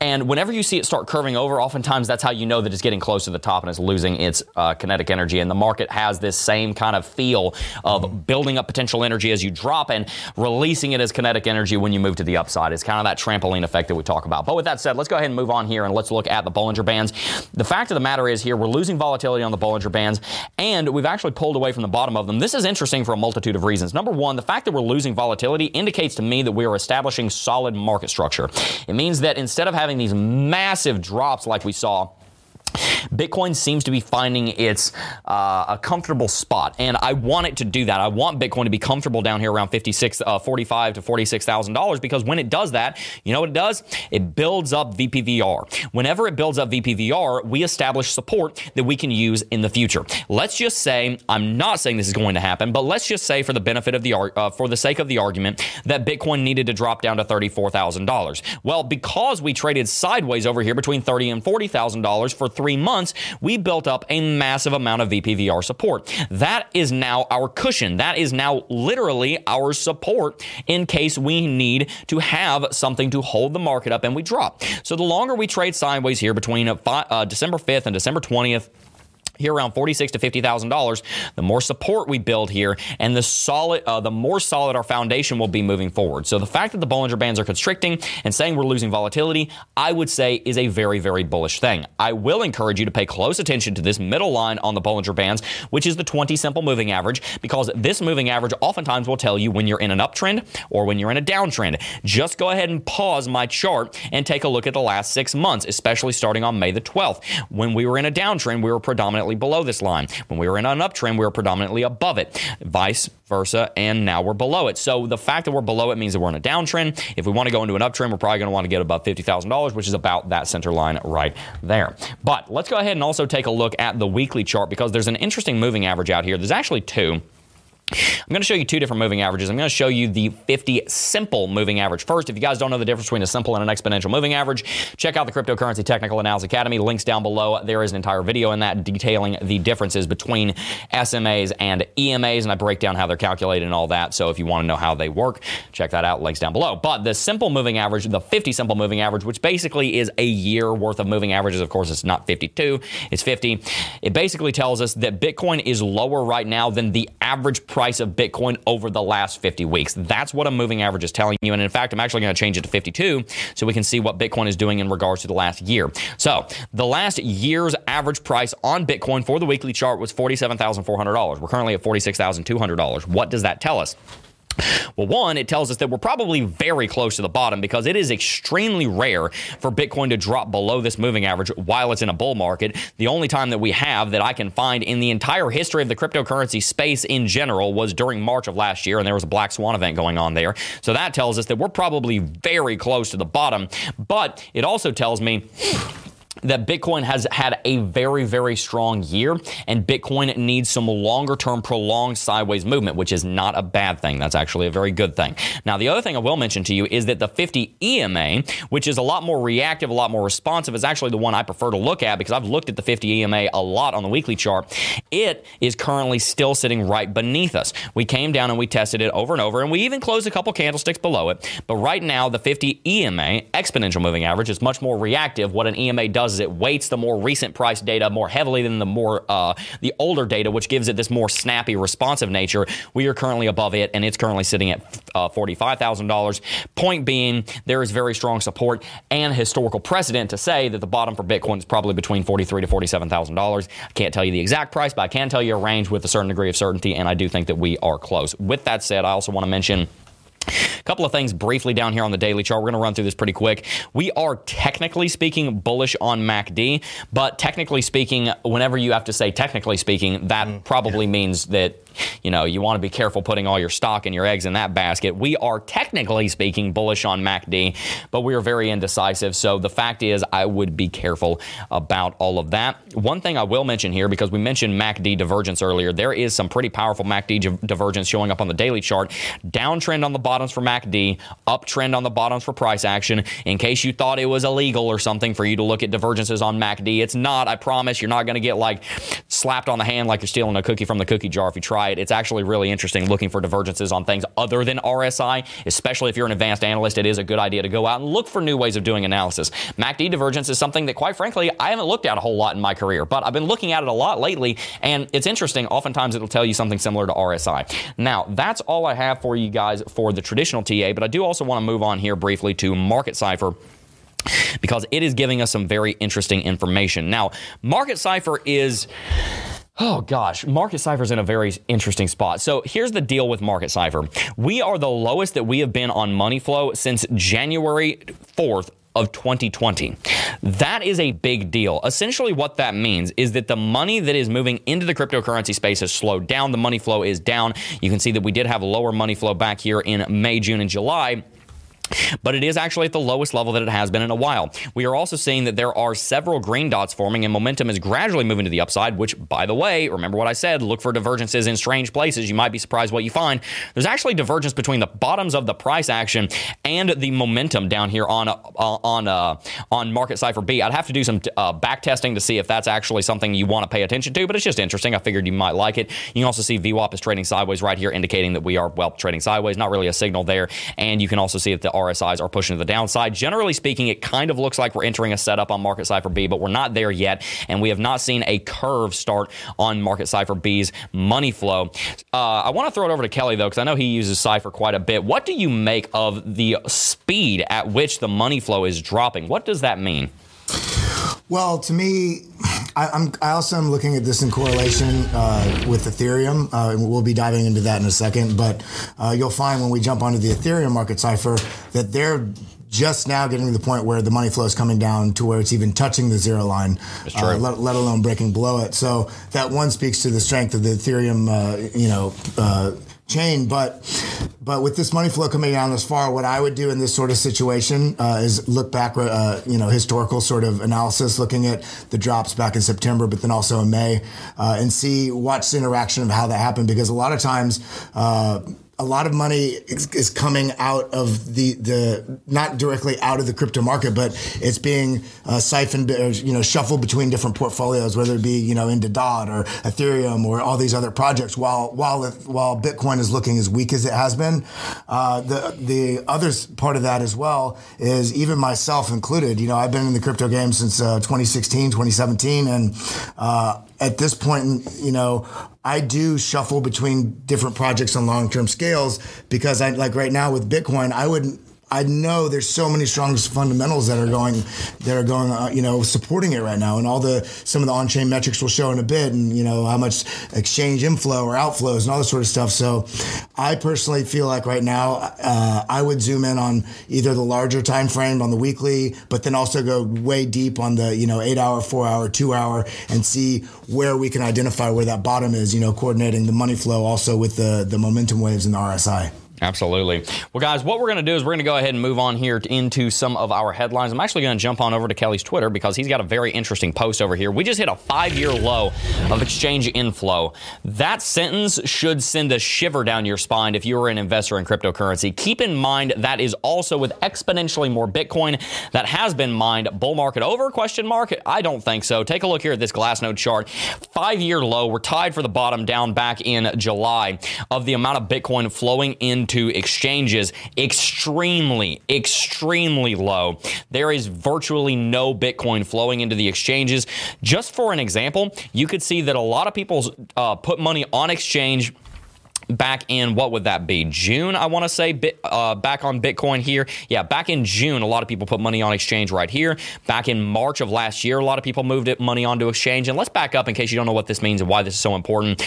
And whenever you see it start curving over, oftentimes that's how you know that it's getting close to the top and it's losing its uh, kinetic energy. And the market has this same kind of feel of building up potential energy as you drop and releasing it as kinetic energy when you move to the upside. It's kind of that trampoline effect that we talk about. But with that said, let's go ahead and move on here and let's look at the Bollinger Bands. The fact of the matter is here, we're losing volatility on the Bollinger Bands and we've actually pulled away from the bottom of them. This is interesting for a multitude of reasons. Number one, the fact that we're losing volatility indicates to me that we are establishing solid market structure. It means that instead of having these massive drops like we saw Bitcoin seems to be finding its uh, a comfortable spot, and I want it to do that. I want Bitcoin to be comfortable down here around 56, uh, 45 to 46 thousand dollars because when it does that, you know what it does? It builds up VPVR. Whenever it builds up VPVR, we establish support that we can use in the future. Let's just say I'm not saying this is going to happen, but let's just say for the benefit of the uh, for the sake of the argument that Bitcoin needed to drop down to thirty-four thousand dollars. Well, because we traded sideways over here between thirty and forty thousand dollars for three months, we built up a massive amount of VPVR support. That is now our cushion. That is now literally our support in case we need to have something to hold the market up and we drop. So the longer we trade sideways here between uh, uh December 5th and December 20th, here around forty-six to fifty thousand dollars. The more support we build here, and the solid, uh, the more solid our foundation will be moving forward. So the fact that the Bollinger Bands are constricting and saying we're losing volatility, I would say is a very, very bullish thing. I will encourage you to pay close attention to this middle line on the Bollinger Bands, which is the 20 simple moving average, because this moving average oftentimes will tell you when you're in an uptrend or when you're in a downtrend. Just go ahead and pause my chart and take a look at the last six months, especially starting on May the 12th. When we were in a downtrend, we were predominantly predominantly below this line. When we were in an uptrend, we were predominantly above it. Vice versa, and now we're below it. So the fact that we're below it means that we're in a downtrend. If we want to go into an uptrend, we're probably going to want to get above $50,000, which is about that center line right there. But let's go ahead and also take a look at the weekly chart because there's an interesting moving average out here. There's actually two. I'm going to show you two different moving averages. I'm going to show you the 50 simple moving average first. If you guys don't know the difference between a simple and an exponential moving average, check out the Cryptocurrency Technical Analysis Academy. Links down below. There is an entire video in that detailing the differences between SMAs and EMAs, and I break down how they're calculated and all that. So if you want to know how they work, check that out. Links down below. But the simple moving average, the 50 simple moving average, which basically is a year worth of moving averages. Of course, it's not 52, it's 50. It basically tells us that Bitcoin is lower right now than the average price of Bitcoin over the last 50 weeks. That's what a moving average is telling you. And in fact, I'm actually going to change it to 52 so we can see what Bitcoin is doing in regards to the last year. So the last year's average price on Bitcoin for the weekly chart was $47,400. We're currently at $46,200. What does that tell us? Well, one, it tells us that we're probably very close to the bottom because it is extremely rare for Bitcoin to drop below this moving average while it's in a bull market. The only time that we have that I can find in the entire history of the cryptocurrency space in general was during March of last year, and there was a Black Swan event going on there. So that tells us that we're probably very close to the bottom. But it also tells me that Bitcoin has had a very, very strong year, and Bitcoin needs some longer term, prolonged sideways movement, which is not a bad thing. That's actually a very good thing. Now, the other thing I will mention to you is that the 50 EMA, which is a lot more reactive, a lot more responsive, is actually the one I prefer to look at because I've looked at the 50 EMA a lot on the weekly chart. It is currently still sitting right beneath us. We came down and we tested it over and over, and we even closed a couple candlesticks below it. But right now, the 50 EMA, exponential moving average, is much more reactive. What an EMA does is it weights the more recent price data more heavily than the more uh, the older data, which gives it this more snappy, responsive nature. We are currently above it, and it's currently sitting at uh, forty-five thousand dollars. Point being, there is very strong support and historical precedent to say that the bottom for Bitcoin is probably between forty-three to forty-seven thousand dollars. I can't tell you the exact price, but I can tell you a range with a certain degree of certainty, and I do think that we are close. With that said, I also want to mention. A couple of things briefly down here on the daily chart. We're going to run through this pretty quick. We are technically speaking bullish on MACD, but technically speaking, whenever you have to say technically speaking, that mm, probably yeah. means that you know, you want to be careful putting all your stock and your eggs in that basket. We are technically speaking bullish on MACD, but we are very indecisive. So the fact is, I would be careful about all of that. One thing I will mention here, because we mentioned MACD divergence earlier, there is some pretty powerful MACD divergence showing up on the daily chart. Downtrend on the bottoms for MACD, uptrend on the bottoms for price action. In case you thought it was illegal or something for you to look at divergences on MACD, it's not. I promise you're not going to get like slapped on the hand like you're stealing a cookie from the cookie jar if you try it. It's actually really interesting looking for divergences on things other than RSI, especially if you're an advanced analyst. It is a good idea to go out and look for new ways of doing analysis. MACD divergence is something that, quite frankly, I haven't looked at a whole lot in my career, but I've been looking at it a lot lately, and it's interesting. Oftentimes, it'll tell you something similar to RSI. Now, that's all I have for you guys for the traditional TA, but I do also want to move on here briefly to Market Cipher because it is giving us some very interesting information. Now, Market Cipher is Oh gosh, Market Cipher is in a very interesting spot. So here's the deal with Market Cipher. We are the lowest that we have been on money flow since January 4th of 2020. That is a big deal. Essentially, what that means is that the money that is moving into the cryptocurrency space has slowed down. The money flow is down. You can see that we did have lower money flow back here in May, June, and July but it is actually at the lowest level that it has been in a while. We are also seeing that there are several green dots forming and momentum is gradually moving to the upside, which, by the way, remember what I said look for divergences in strange places. You might be surprised what you find. There's actually divergence between the bottoms of the price action and the momentum down here on uh, on uh, on Market Cipher B. I'd have to do some uh, back testing to see if that's actually something you want to pay attention to, but it's just interesting. I figured you might like it. You can also see VWAP is trading sideways right here, indicating that we are, well, trading sideways, not really a signal there. And you can also see that the RSIs are pushing to the downside. Generally speaking, it kind of looks like we're entering a setup on Market Cipher B, but we're not there yet. And we have not seen a curve start on Market Cipher B's money flow. Uh, I want to throw it over to Kelly, though, because I know he uses Cipher quite a bit. What do you make of the speed at which the money flow is dropping? What does that mean? Well, to me, I, am I also am looking at this in correlation uh, with Ethereum. Uh, we'll be diving into that in a second, but uh, you'll find when we jump onto the Ethereum market cipher that they're just now getting to the point where the money flow is coming down to where it's even touching the zero line, uh, let, let, alone breaking below it. So that one speaks to the strength of the Ethereum, uh, you know, uh, chain. But but with this money flow coming down this far, what I would do in this sort of situation uh, is look back, uh, you know, historical sort of analysis, looking at the drops back in September, but then also in May, uh, and see watch the interaction of how that happened. Because a lot of times uh, a lot of money is, is, coming out of the the not directly out of the crypto market, but it's being uh, siphoned, or, you know, shuffled between different portfolios, whether it be you know into DOT or Ethereum or all these other projects. While while while Bitcoin is looking as weak as it has been, uh, the the other part of that as well is even myself included. You know, I've been in the crypto game since uh, 2016, 2017, and uh, at this point, you know, I do shuffle between different projects on long term scales because I like right now with Bitcoin, I wouldn't I know there's so many strong fundamentals that are going that are going uh, you know supporting it right now and all the some of the on-chain metrics will show in a bit and you know how much exchange inflow or outflows and all this sort of stuff. So I personally feel like right now uh, I would zoom in on either the larger time frame on the weekly but then also go way deep on the you know 8 hour 4 hour 2 hour and see where we can identify where that bottom is you know coordinating the money flow also with the the momentum waves in the RSI Absolutely. Well, guys, what we're going to do is we're going to go ahead and move on here into some of our headlines. I'm actually going to jump on over to Kelly's Twitter because he's got a very interesting post over here. We just hit a five year low of exchange inflow. That sentence should send a shiver down your spine if you are an investor in cryptocurrency. Keep in mind that is also with exponentially more Bitcoin that has been mined. Bull market over? Question mark. I don't think so. Take a look here at this Glassnode chart. Five year low. We're tied for the bottom down back in July of the amount of Bitcoin flowing in into exchanges extremely, extremely low. There is virtually no Bitcoin flowing into the exchanges. Just for an example, you could see that a lot of people uh, put money on exchange back in what would that be? June i want to say bit, uh, back on bitcoin here. Yeah back in june a lot of people put money on exchange right here. Back in march of last year a lot of people moved it money onto exchange. And let's back up in case you don't know what this means and why this is so important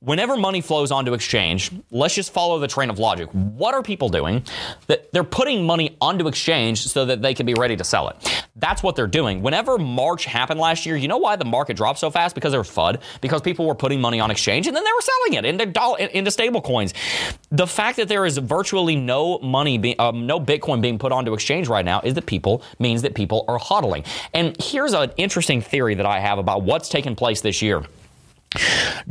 whenever money flows onto exchange, let's just follow the train of logic. What are people doing? That they're putting money onto exchange so that they can be ready to sell it. That's what they're doing. Whenever March happened last year, you know why the market dropped so fast? Because there was FUD, because people were putting money on exchange and then they were selling it into dollar, into stable coins. The fact that there is virtually no money, be, um, no Bitcoin being put onto exchange right now is that people means that people are hodling. And here's an interesting theory that I have about what's taken place this year.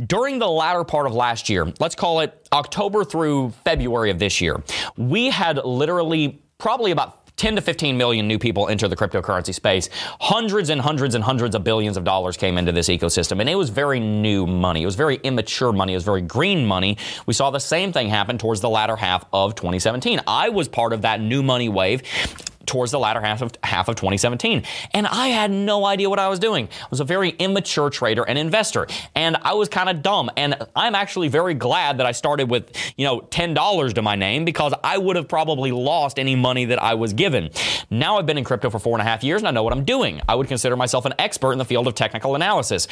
During the latter part of last year, let's call it October through February of this year, we had literally probably about 10 to 15 million new people enter the cryptocurrency space. Hundreds and hundreds and hundreds of billions of dollars came into this ecosystem, and it was very new money. It was very immature money. It was very green money. We saw the same thing happen towards the latter half of 2017. I was part of that new money wave towards the latter half of half of 2017. And I had no idea what I was doing. I was a very immature trader and investor, and I was kind of dumb. And I'm actually very glad that I started with, you know, $10 to my name because I would have probably lost any money that I was given. Now I've been in crypto for four and a half years and I know what I'm doing. I would consider myself an expert in the field of technical analysis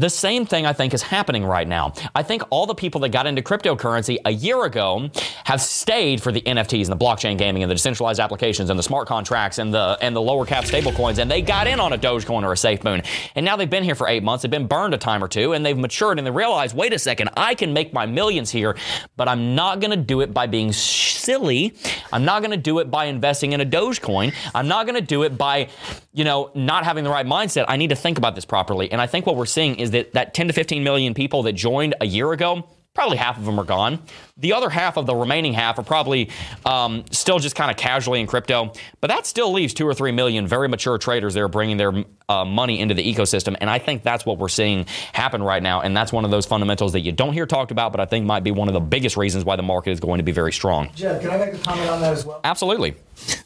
The same thing I think is happening right now. I think all the people that got into cryptocurrency a year ago have stayed for the NFTs and the blockchain gaming and the decentralized applications and the smart contracts and the and the lower cap stablecoins and they got in on a Dogecoin or a SafeMoon. And now they've been here for 8 months, they've been burned a time or two and they've matured and they realize, "Wait a second, I can make my millions here, but I'm not going to do it by being silly. I'm not going to do it by investing in a Dogecoin. I'm not going to do it by, you know, not having the right mindset. I need to think about this properly." And I think what we're seeing is that that 10 to 15 million people that joined a year ago, probably half of them are gone. The other half of the remaining half are probably um, still just kind of casually in crypto, but that still leaves two or three million very mature traders that are bringing their uh, money into the ecosystem. And I think that's what we're seeing happen right now. And that's one of those fundamentals that you don't hear talked about, but I think might be one of the biggest reasons why the market is going to be very strong. Jeff, can I make a comment on that as well? Absolutely.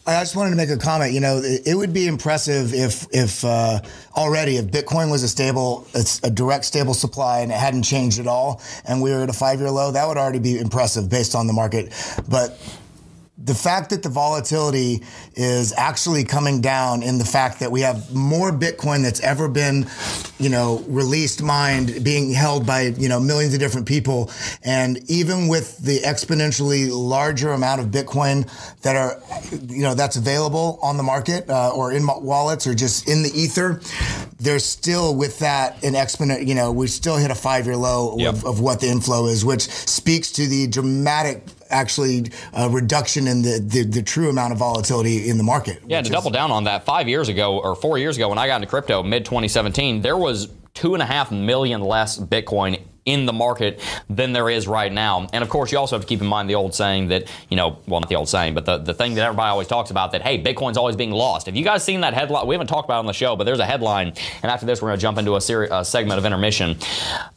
I just wanted to make a comment. You know, it, it would be impressive if, if uh, already if Bitcoin was a stable, it's a direct stable supply, and it hadn't changed at all, and we were at a five-year low. That would already be impressive based on the market. But the fact that the volatility is actually coming down in the fact that we have more Bitcoin that's ever been, you know, released, mined, being held by, you know, millions of different people. And even with the exponentially larger amount of Bitcoin that are, you know, that's available on the market uh, or in wallets or just in the ether, there's still with that an exponent, you know, we still hit a five year low Yep. of, of what the inflow is, which speaks to the dramatic actually uh, reduction in the, the the true amount of volatility in the market. Yeah, to is- double down on that, five years ago or four years ago when I got into crypto, mid 2017, there was two and a half million less Bitcoin in the market than there is right now. And of course, you also have to keep in mind the old saying that, you know, well, not the old saying, but the, the thing that everybody always talks about that, hey, Bitcoin's always being lost. Have you guys seen that headline? We haven't talked about it on the show, but there's a headline. And after this, we're going to jump into a, seri- a segment of intermission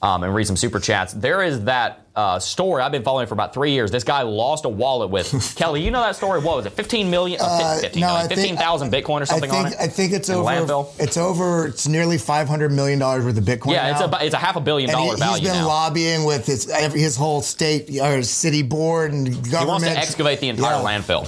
um, and read some super chats. There is that uh, story I've been following for about three years. This guy lost a wallet with Kelly. You know that story? What was it? 15 million? Uh, Uh, 15 no, million, 15,000 Bitcoin or something I think, on it? I think it's over. landfill? It's over. It's nearly five hundred million dollars worth of Bitcoin. Yeah, it's now. a, it's a half a billion dollar he, value has been now. lobbying with his every, his whole state or city board and government. he wants to excavate the entire landfill.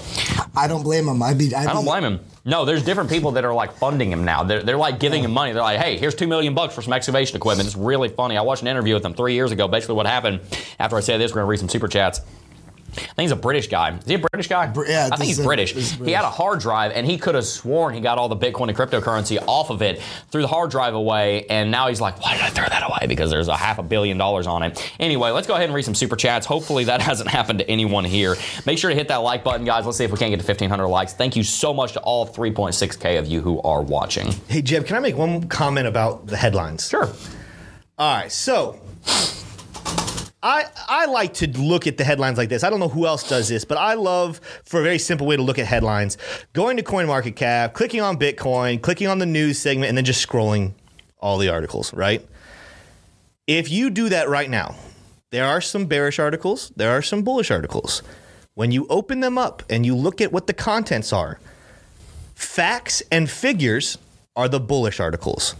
I don't blame him. I'd be. I'd I don't be- blame him. No, there's different people that are like funding him now. They're, they're like giving him money. They're like, hey, here's two million bucks for some excavation equipment. It's really funny. I watched an interview with him three years ago. Basically, what happened after I say this, we're gonna read some super chats. I think he's a British guy. Is he a British guy? yeah, I think he's a- British. is He had a hard drive, and he could have sworn he got all the Bitcoin and cryptocurrency off of it, threw the hard drive away, and now he's like, why did I throw that away? Because there's a half a billion dollars on it. Anyway, let's go ahead and read some super chats. Hopefully that hasn't happened to anyone here. Make sure to hit that like button, guys. Let's see if we can't get to 1,500 likes. Thank you so much to all 3.6K of you who are watching. Hey, Jeb, can I make one comment about the headlines? Sure. All right, so I I like to look at the headlines like this. I don't know who else does this, but I love for a very simple way to look at headlines, going to CoinMarketCap, clicking on Bitcoin, clicking on the news segment, and then just scrolling all the articles, right? If you do that right now, there are some bearish articles, there are some bullish articles. When you open them up and you look at what the contents are, facts and figures are the bullish articles.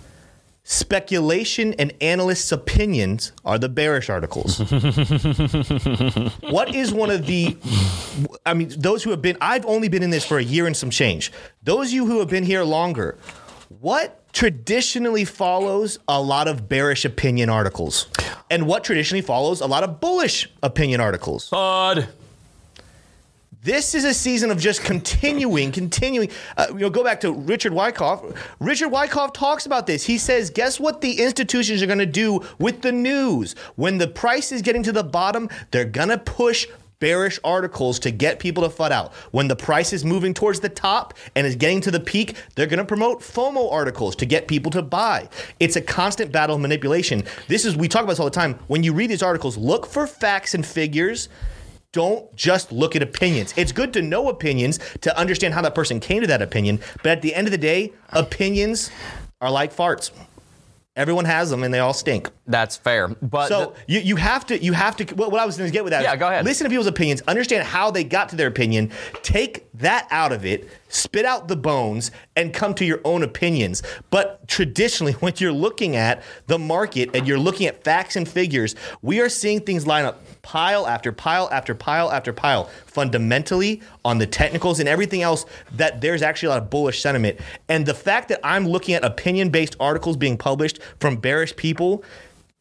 Speculation and analysts' opinions are the bearish articles. what is one of the, I mean, those who have been, I've only been in this for a year and some change. Those of you who have been here longer, what traditionally follows a lot of bearish opinion articles? And what traditionally follows a lot of bullish opinion articles? Bud. This is a season of just continuing, continuing. Uh, you know, go back to Richard Wyckoff. Richard Wyckoff talks about this. He says, "Guess what? The institutions are going to do with the news when the price is getting to the bottom. They're going to push." Bearish articles to get people to FUD out. When the price is moving towards the top and is getting to the peak, they're going to promote FOMO articles to get people to buy. It's a constant battle of manipulation. This is, we talk about this all the time. When you read these articles, look for facts and figures don't just look at opinions. It's good to know opinions to understand how that person came to that opinion, but at the end of the day, opinions are like farts. Everyone has them and they all stink. That's fair. But So the- you, you have to you have to what, what I was going to get with that Yeah, is go ahead. listen to people's opinions, understand how they got to their opinion, take that out of it, spit out the bones and come to your own opinions. But traditionally, when you're looking at the market and you're looking at facts and figures, we are seeing things line up pile after pile after pile after pile fundamentally on the technicals and everything else that there's actually a lot of bullish sentiment. And the fact that I'm looking at opinion based articles being published from bearish people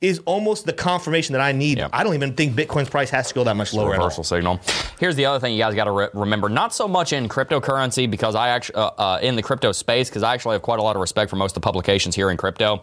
is almost the confirmation that I need. Yeah. I don't even think Bitcoin's price has to go that much lower reversal signal. Here's the other thing you guys got to re- remember: not so much in cryptocurrency because I actually uh, uh, in the crypto space because I actually have quite a lot of respect for most of the publications here in crypto.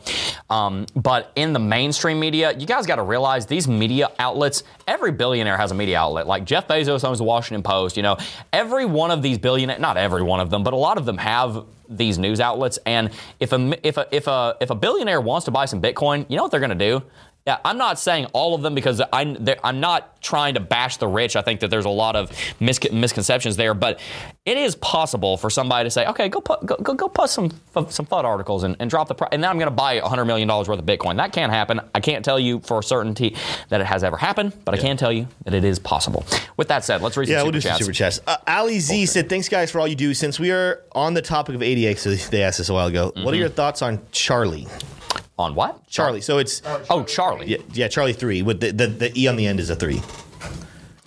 Um, but in the mainstream media, you guys got to realize these media outlets. Every billionaire has a media outlet. Like Jeff Bezos owns the Washington Post. You know, every one of these billionaire, not every one of them, but a lot of them have these news outlets. And if a if a if a if a billionaire wants to buy some Bitcoin, you know what they're going to do? Yeah, I'm not saying all of them because I'm I'm not trying to bash the rich. I think that there's a lot of mis- misconceptions there, but it is possible for somebody to say, okay, go put go go, go put some some FUD articles and, and drop the price, and now I'm going to buy 100 million dollars worth of Bitcoin. That can't happen. I can't tell you for certainty that it has ever happened, but I can tell you that it is possible. With that said, let's read Yeah, we'll super do some super chats. Uh, Ali Z said, "Thanks guys for all you do. Since we are on the topic of ADX, they asked us a while ago. What are your thoughts on Charlie? On what? Charlie. So it's Oh, Charlie. yeah, yeah, Charlie three with the, the the e on the end is a three.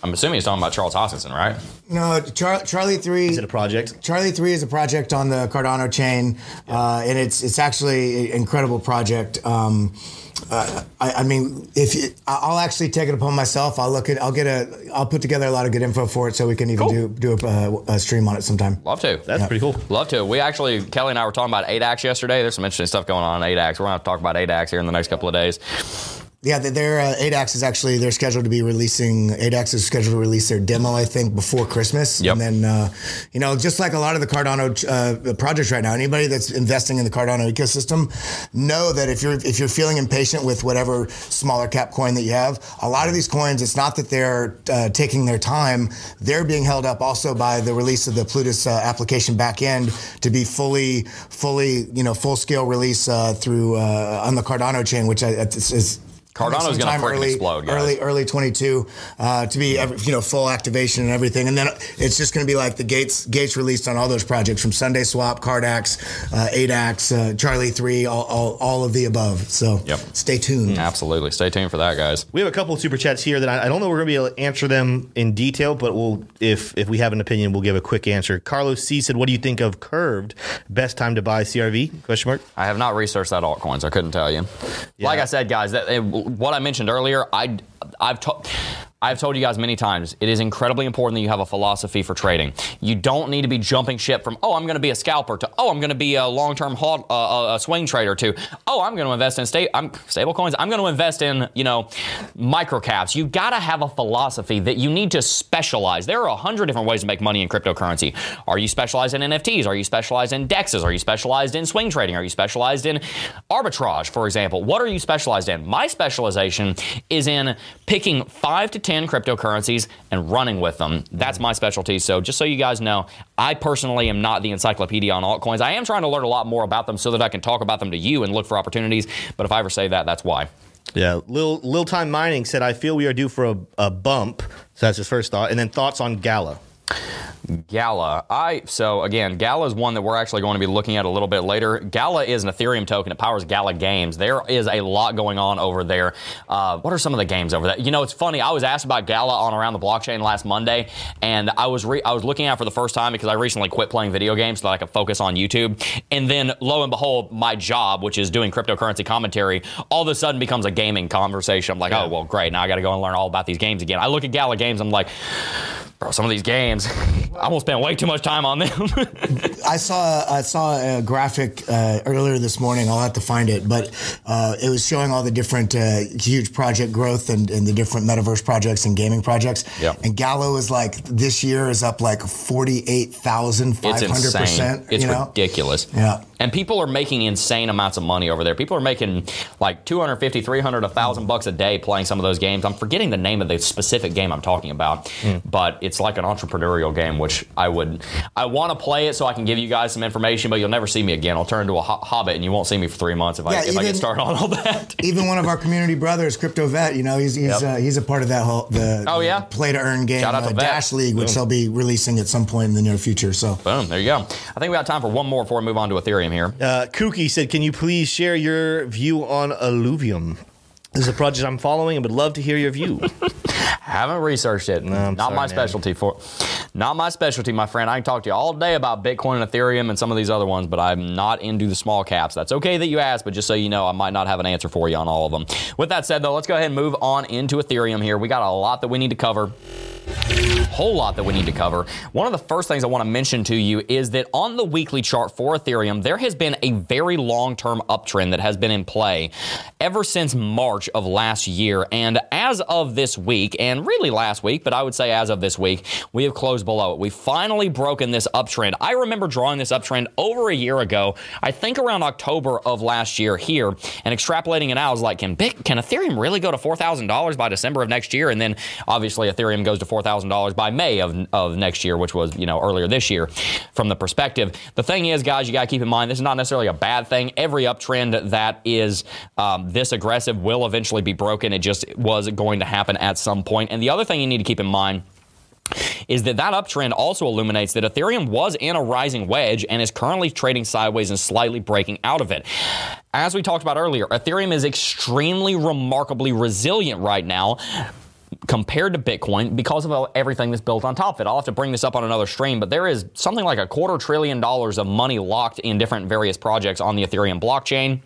I'm assuming he's talking about Charles Hoskinson, right? No, Char- Charlie three. Is it a project? Charlie Three is a project on the Cardano chain, uh, and it's it's actually an incredible project. Um, uh, I, I mean, if you, I- I'll actually take it upon myself, I'll look at, I'll get a, I'll put together a lot of good info for it, so we can even Cool. do do a, uh, a stream on it sometime. Love to. That's pretty cool. Love to. We actually, Kelly and I were talking about ADAX yesterday. There's some interesting stuff going on in ADAX. We're going to talk about ADAX here in the next couple of days. Yeah, their- uh, ADAX is actually they're scheduled to be releasing ADAX is scheduled to release their demo I think before Christmas, Yep. and then uh, you know just like a lot of the Cardano uh, projects right now, anybody that's investing in the Cardano ecosystem know that if you're if you're feeling impatient with whatever smaller cap coin that you have, a lot of these coins it's not that they're uh, taking their time, they're being held up also by the release of the Plutus uh, application backend to be fully fully you know full scale release uh, through uh, on the Cardano chain, which is, is Cardano's gonna sometime freaking early, explode, guys. Early, early 22 uh, to be every, you know full activation and everything, and then it's just going to be like the gates gates released on all those projects from SundaeSwap, Cardax, uh, ADAX, uh, Charlie Three, all, all, all of the above. So Yep. stay tuned. Absolutely. Stay tuned for that, guys. We have a couple of super chats here that I, I don't know we're going to be able to answer them in detail, but we'll if if we have an opinion, we'll give a quick answer. Carlos C said, "What do you think of Curved? Best time to buy CRV?" Question mark. I have not researched that altcoins. I couldn't tell you. Like I said, guys, that, it, what I mentioned earlier, I, I've told. I've told you guys many times, it is incredibly important that you have a philosophy for trading. You don't need to be jumping ship from, oh, I'm going to be a scalper to, oh, I'm going to be a long-term hold, uh, a swing trader to, oh, I'm going to invest in sta- I'm, stable coins. I'm going to invest in, you know, microcaps. You got to have a philosophy that you need to specialize. There are a hundred different ways to make money in cryptocurrency. Are you specialized in NFTs? Are you specialized in DEXs? Are you specialized in swing trading? Are you specialized in arbitrage, for example? What are you specialized in? My specialization is in picking five to 10 cryptocurrencies and running with them. That's mm-hmm. my specialty. So just so you guys know, I personally am not the encyclopedia on altcoins. I am trying to learn a lot more about them so that I can talk about them to you and look for opportunities. But if I ever say that, that's why. Yeah, Lil Lil Time Mining said, "I feel we are due for a, a bump." So that's his first thought, and then thoughts on Gala. Gala. I so again, Gala is one that we're actually going to be looking at a little bit later. Gala is an Ethereum token. It powers Gala Games. There is a lot going on over there. Uh, what are some of the games over there? You know, it's funny. I was asked about Gala on around the blockchain last Monday, and I was re- I was looking at it for the first time because I recently quit playing video games so that I could focus on YouTube. And then lo and behold, my job, which is doing cryptocurrency commentary, all of a sudden becomes a gaming conversation. I'm like, oh well, great. Now I got to go and learn all about these games again. I look at Gala Games. I'm like. Bro, some of these games, I will spend way too much time on them. I saw I saw a graphic uh, earlier this morning. I'll have to find it, but uh, it was showing all the different uh, huge project growth and, and the different metaverse projects and gaming projects. Yep. And Gala is like this year is up like forty eight thousand it's five hundred percent. It's you know? ridiculous. Yeah. And people are making insane amounts of money over there. People are making like 250, 300, 1,000 bucks a day playing some of those games. I'm forgetting the name of the specific game I'm talking about, Mm. but it's like an entrepreneurial game, which I would, I want to play it so I can give you guys some information, but you'll never see me again. I'll turn into a ho- hobbit and you won't see me for three months if, I, Yeah, if I get started on all that. Even one of our community brothers, Crypto Vet, you know, he's he's, Yep. uh, he's a part of that whole the Oh, yeah? play to earn game Shout out to uh, Dash League, which they'll be releasing at some point in the near future. So Boom, there you go. I think we got time for one more before we move on to Ethereum here. Uh, Kooky said, "Can you please share your view on Alluvium? This is a project I'm following and would love to hear your view." Haven't researched it. I'm not sorry, my man. specialty for not my specialty, my friend. I can talk to you all day about Bitcoin and Ethereum and some of these other ones, but I'm not into the small caps. That's okay that you asked, but just so you know, I might not have an answer for you on all of them. With that said though, let's go ahead and move on into Ethereum here. We got a lot that we need to cover whole lot that we need to cover. One of the first things I want to mention to you is that on the weekly chart for Ethereum, there has been a very long term uptrend that has been in play ever since March of last year. And as of this week, and really last week, but I would say as of this week, we have closed below it. We've finally broken this uptrend. I remember drawing this uptrend over a year ago, I think around October of last year here, and extrapolating it out, I was like, can, can Ethereum really go to $4,000 by December of next year? And then obviously Ethereum goes to $4,000 by May of, of next year, which was, you know, earlier this year from the perspective. The thing is, guys, you got to keep in mind, this is not necessarily a bad thing. Every uptrend that is um, this aggressive will eventually be broken. It just was going to happen at some point. And the other thing you need to keep in mind is that that uptrend also illuminates that Ethereum was in a rising wedge and is currently trading sideways and slightly breaking out of it. As we talked about earlier, Ethereum is extremely remarkably resilient right now compared to Bitcoin because of everything that's built on top of it. I'll have to bring this up on another stream, but there is something like a quarter trillion dollars of money locked in different various projects on the Ethereum blockchain.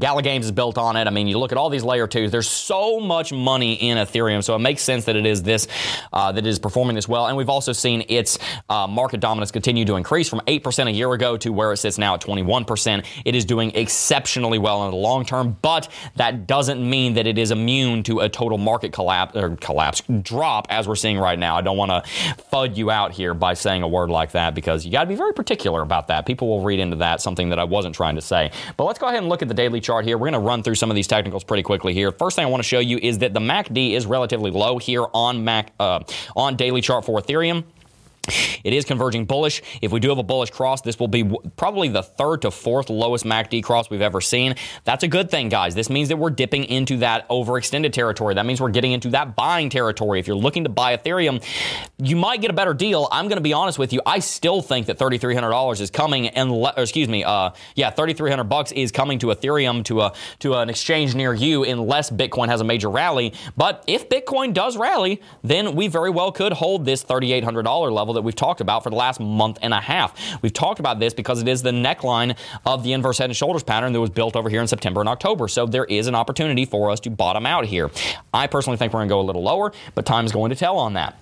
Gala Games is built on it. I mean, you look at all these layer twos. There's so much money in Ethereum, so it makes sense that it is this uh, that is performing this well. And we've also seen its uh, market dominance continue to increase from eight percent a year ago to where it sits now at 21 percent. It is doing exceptionally well in the long term, but that doesn't mean that it is immune to a total market collapse or collapse drop as we're seeing right now. I don't want to fud you out here by saying a word like that because you got to be very particular about that. People will read into that something that I wasn't trying to say. But let's go ahead and look at the daily chart here. We're going to run through some of these technicals pretty quickly here. First thing I want to show you is that the MACD is relatively low here on Mac uh, on daily chart for Ethereum. It is converging bullish. If we do have a bullish cross, this will be probably the third to fourth lowest MACD cross we've ever seen. That's a good thing, guys. This means that we're dipping into that overextended territory. That means we're getting into that buying territory. If you're looking to buy Ethereum, you might get a better deal. I'm going to be honest with you. I still think that $3,300 is coming, and le- excuse me, uh, yeah, 3,300 bucks is coming to Ethereum to a to an exchange near you, unless Bitcoin has a major rally. But if Bitcoin does rally, then we very well could hold this $3,800 level that we've talked about for the last month and a half. We've talked about this because it is the neckline of the inverse head and shoulders pattern that was built over here in September and October. So there is an opportunity for us to bottom out here. I personally think we're going to go a little lower, but time is going to tell on that.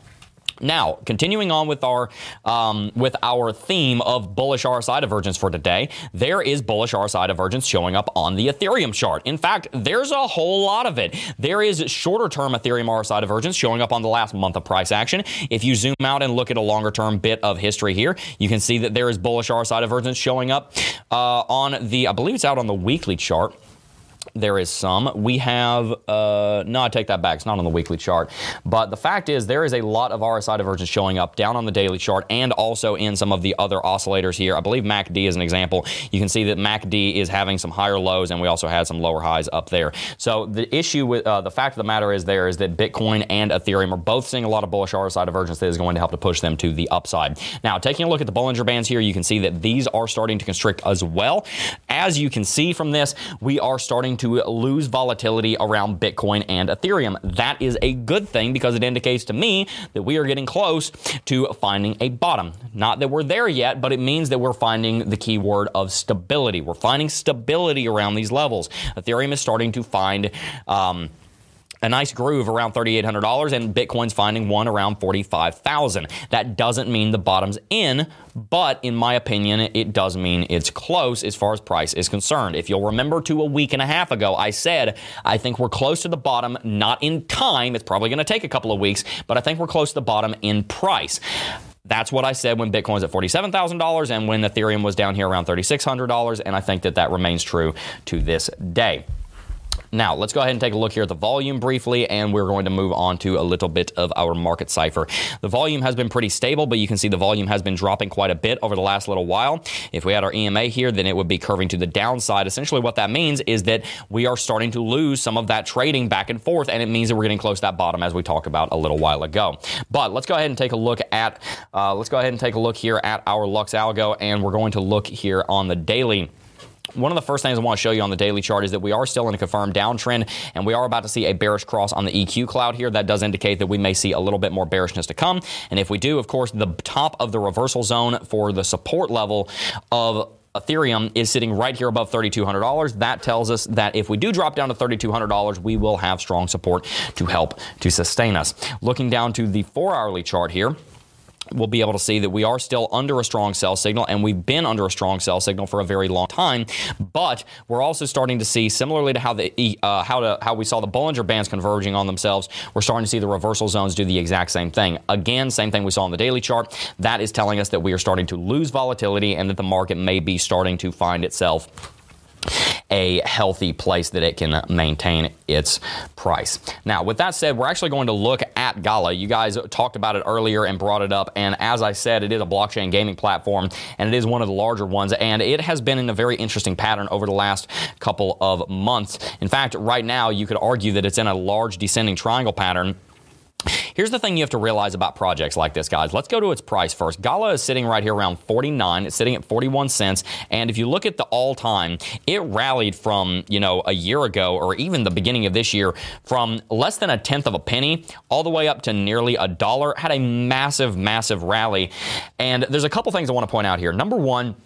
Now, continuing on with our um, with our theme of bullish RSI divergence for today, there is bullish RSI divergence showing up on the Ethereum chart. In fact, there's a whole lot of it. There is shorter term Ethereum RSI divergence showing up on the last month of price action. If you zoom out and look at a longer term bit of history here, you can see that there is bullish RSI divergence showing up uh, on the I believe it's out on the weekly chart. There is some. We have, uh, no, I take that back. It's not on the weekly chart. But the fact is, there is a lot of RSI divergence showing up down on the daily chart and also in some of the other oscillators here. I believe MACD is an example. You can see that MACD is having some higher lows, and we also had some lower highs up there. So the issue with uh, the fact of the matter is, there is that Bitcoin and Ethereum are both seeing a lot of bullish RSI divergence that is going to help to push them to the upside. Now, taking a look at the Bollinger Bands here, you can see that these are starting to constrict as well. As you can see from this, we are starting to lose volatility around Bitcoin and Ethereum. That is a good thing because it indicates to me that we are getting close to finding a bottom. Not that we're there yet, but it means that we're finding the key word of stability. We're finding stability around these levels. Ethereum is starting to find. Um, a nice groove around $3,800 and Bitcoin's finding one around 45,000. That doesn't mean the bottom's in, but in my opinion, it does mean it's close as far as price is concerned. If you'll remember to a week and a half ago, I said I think we're close to the bottom, not in time. It's probably going to take a couple of weeks, but I think we're close to the bottom in price. That's what I said when Bitcoin's at $47,000 and when Ethereum was down here around $3,600. And I think that that remains true to this day. Now, let's go ahead and take a look here at the volume briefly, and we're going to move on to a little bit of our market cipher. The volume has been pretty stable, but you can see the volume has been dropping quite a bit over the last little while. If we had our EMA here, then it would be curving to the downside. Essentially, what that means is that we are starting to lose some of that trading back and forth, and it means that we're getting close to that bottom as we talked about a little while ago. But let's go ahead and take a look at uh, let's go ahead and take a look here at our LuxAlgo, and we're going to look here on the daily. One of the first things I want to show you on the daily chart is that we are still in a confirmed downtrend, and we are about to see a bearish cross on the EQ cloud here. That does indicate that we may see a little bit more bearishness to come. And if we do, of course, the top of the reversal zone for the support level of Ethereum is sitting right here above $3,200. That tells us that if we do drop down to $3,200, we will have strong support to help to sustain us. Looking down to the four hourly chart here we'll be able to see that we are still under a strong sell signal and we've been under a strong sell signal for a very long time. But we're also starting to see similarly to how the uh, how to how we saw the Bollinger Bands converging on themselves we're starting to see the reversal zones do the exact same thing. Again same thing we saw on the daily chart. That is telling us that we are starting to lose volatility and that the market may be starting to find itself a healthy place that it can maintain its price. Now, with that said, we're actually going to look at Gala. You guys talked about it earlier and brought it up. And as I said, it is a blockchain gaming platform and it is one of the larger ones. And it has been in a very interesting pattern over the last couple of months. In fact, right now, you could argue that it's in a large descending triangle pattern Here's the thing you have to realize about projects like this, guys. Let's go to its price first. Gala is sitting right here around 49. It's sitting at 41 cents. And if you look at the all time, it rallied from, you know, a year ago or even the beginning of this year from less than a tenth of a penny all the way up to nearly a dollar. Had a massive, massive rally. And there's a couple things I want to point out here. Number one,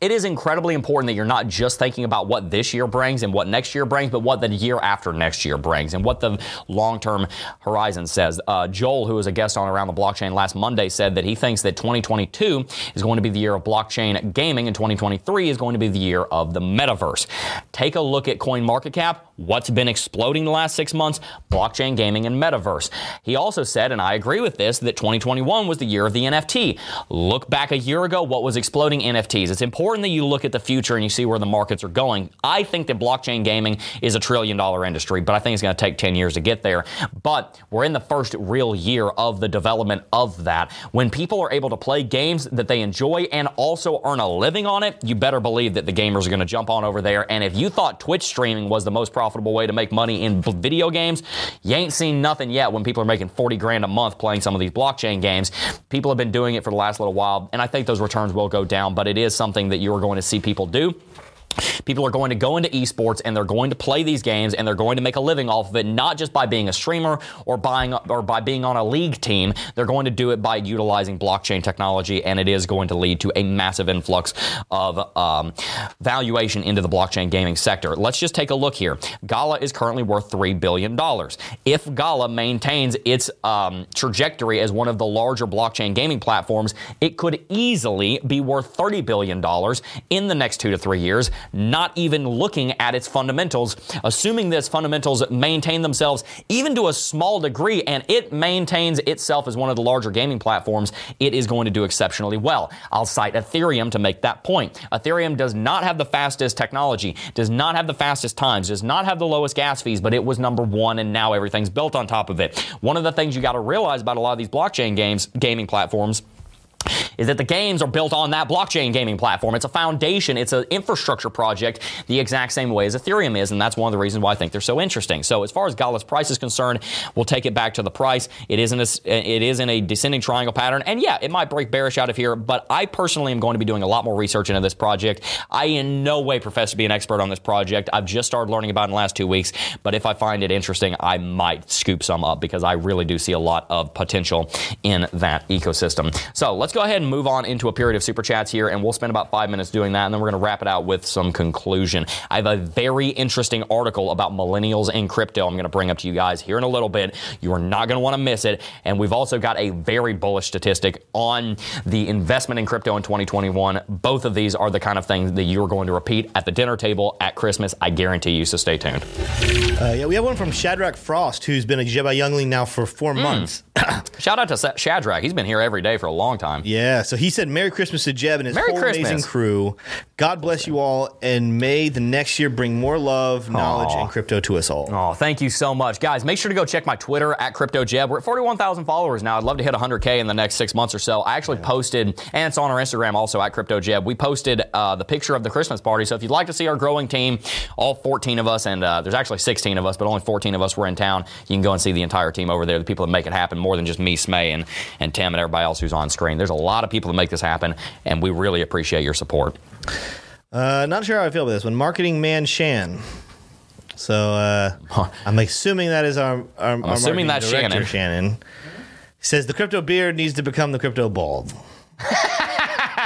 it is incredibly important that you're not just thinking about what this year brings and what next year brings, but what the year after next year brings and what the long term horizon says. Uh, Joel, who was a guest on Around the Blockchain last Monday, said that he thinks that 2022 is going to be the year of blockchain gaming and 2023 is going to be the year of the metaverse. Take a look at CoinMarketCap. What's been exploding the last six months? Blockchain gaming and metaverse. He also said, and I agree with this, that 2021 was the year of the NFT. Look back a year ago, what was exploding NFTs? It's important important that you look at the future and you see where the markets are going. I think that blockchain gaming is a trillion dollar industry, but I think it's going to take 10 years to get there. But we're in the first real year of the development of that. When people are able to play games that they enjoy and also earn a living on it, you better believe that the gamers are going to jump on over there. And if you thought Twitch streaming was the most profitable way to make money in video games, you ain't seen nothing yet when people are making 40 grand a month playing some of these blockchain games. People have been doing it for the last little while, and I think those returns will go down, but it is something that that you are going to see people do. People are going to go into esports and they're going to play these games and they're going to make a living off of it, not just by being a streamer or buying or by being on a league team. They're going to do it by utilizing blockchain technology, and it is going to lead to a massive influx of um, valuation into the blockchain gaming sector. Let's just take a look here. Gala is currently worth three billion dollars. If Gala maintains its um, trajectory as one of the larger blockchain gaming platforms, it could easily be worth thirty billion dollars in the next two to three years not even looking at its fundamentals, assuming that its fundamentals maintain themselves even to a small degree and it maintains itself as one of the larger gaming platforms, it is going to do exceptionally well. I'll cite Ethereum to make that point. Ethereum does not have the fastest technology, does not have the fastest times, does not have the lowest gas fees, but it was number one and now everything's built on top of it. One of the things you got to realize about a lot of these blockchain games, gaming platforms, is that the games are built on that blockchain gaming platform. It's a foundation, it's an infrastructure project the exact same way as Ethereum is, and that's one of the reasons why I think they're so interesting. So as far as Gala's price is concerned, we'll take it back to the price. It is in a, it is in a descending triangle pattern, and yeah, it might break bearish out of here, but I personally am going to be doing a lot more research into this project. I in no way profess to be an expert on this project. I've just started learning about it in the last two weeks, but if I find it interesting, I might scoop some up because I really do see a lot of potential in that ecosystem. So let's go ahead and move on into a period of super chats here, and we'll spend about five minutes doing that, and then we're going to wrap it out with some conclusion. I have a very interesting article about millennials in crypto I'm going to bring up to you guys here in a little bit. You are not going to want to miss it. And we've also got a very bullish statistic on the investment in crypto in 2021. Both of these are the kind of things that you're going to repeat at the dinner table at Christmas. I guarantee you, so stay tuned. Uh, yeah, we have one from Shadrach Frost, who's been a Jedi Youngling now for four mm. months. Shout out to Shadrach. He's been here every day for a long time. Yeah, so he said, Merry Christmas to Jeb and his Merry whole Christmas. amazing crew. God bless you all, and may the next year bring more love, knowledge, Aw. and crypto to us all. Oh, thank you so much. Guys, make sure to go check my Twitter at CryptoJeb. We're at 41,000 followers now. I'd love to hit 100K in the next six months or so. I actually posted, and it's on our Instagram also at CryptoJeb. We posted uh, the picture of the Christmas party. So if you'd like to see our growing team, all 14 of us, and uh, there's actually 16 of us, but only 14 of us were in town, you can go and see the entire team over there, the people that make it happen, more than just me, Smay, and, and Tim, and everybody else who's on screen. There's a lot of people that make this happen, and we really appreciate your support. Uh, not sure how I feel about this one. Marketing man Shan. So uh, I'm assuming that is our, our, our assuming marketing that's director, Shannon. Shannon. He says the crypto beard needs to become the crypto bald.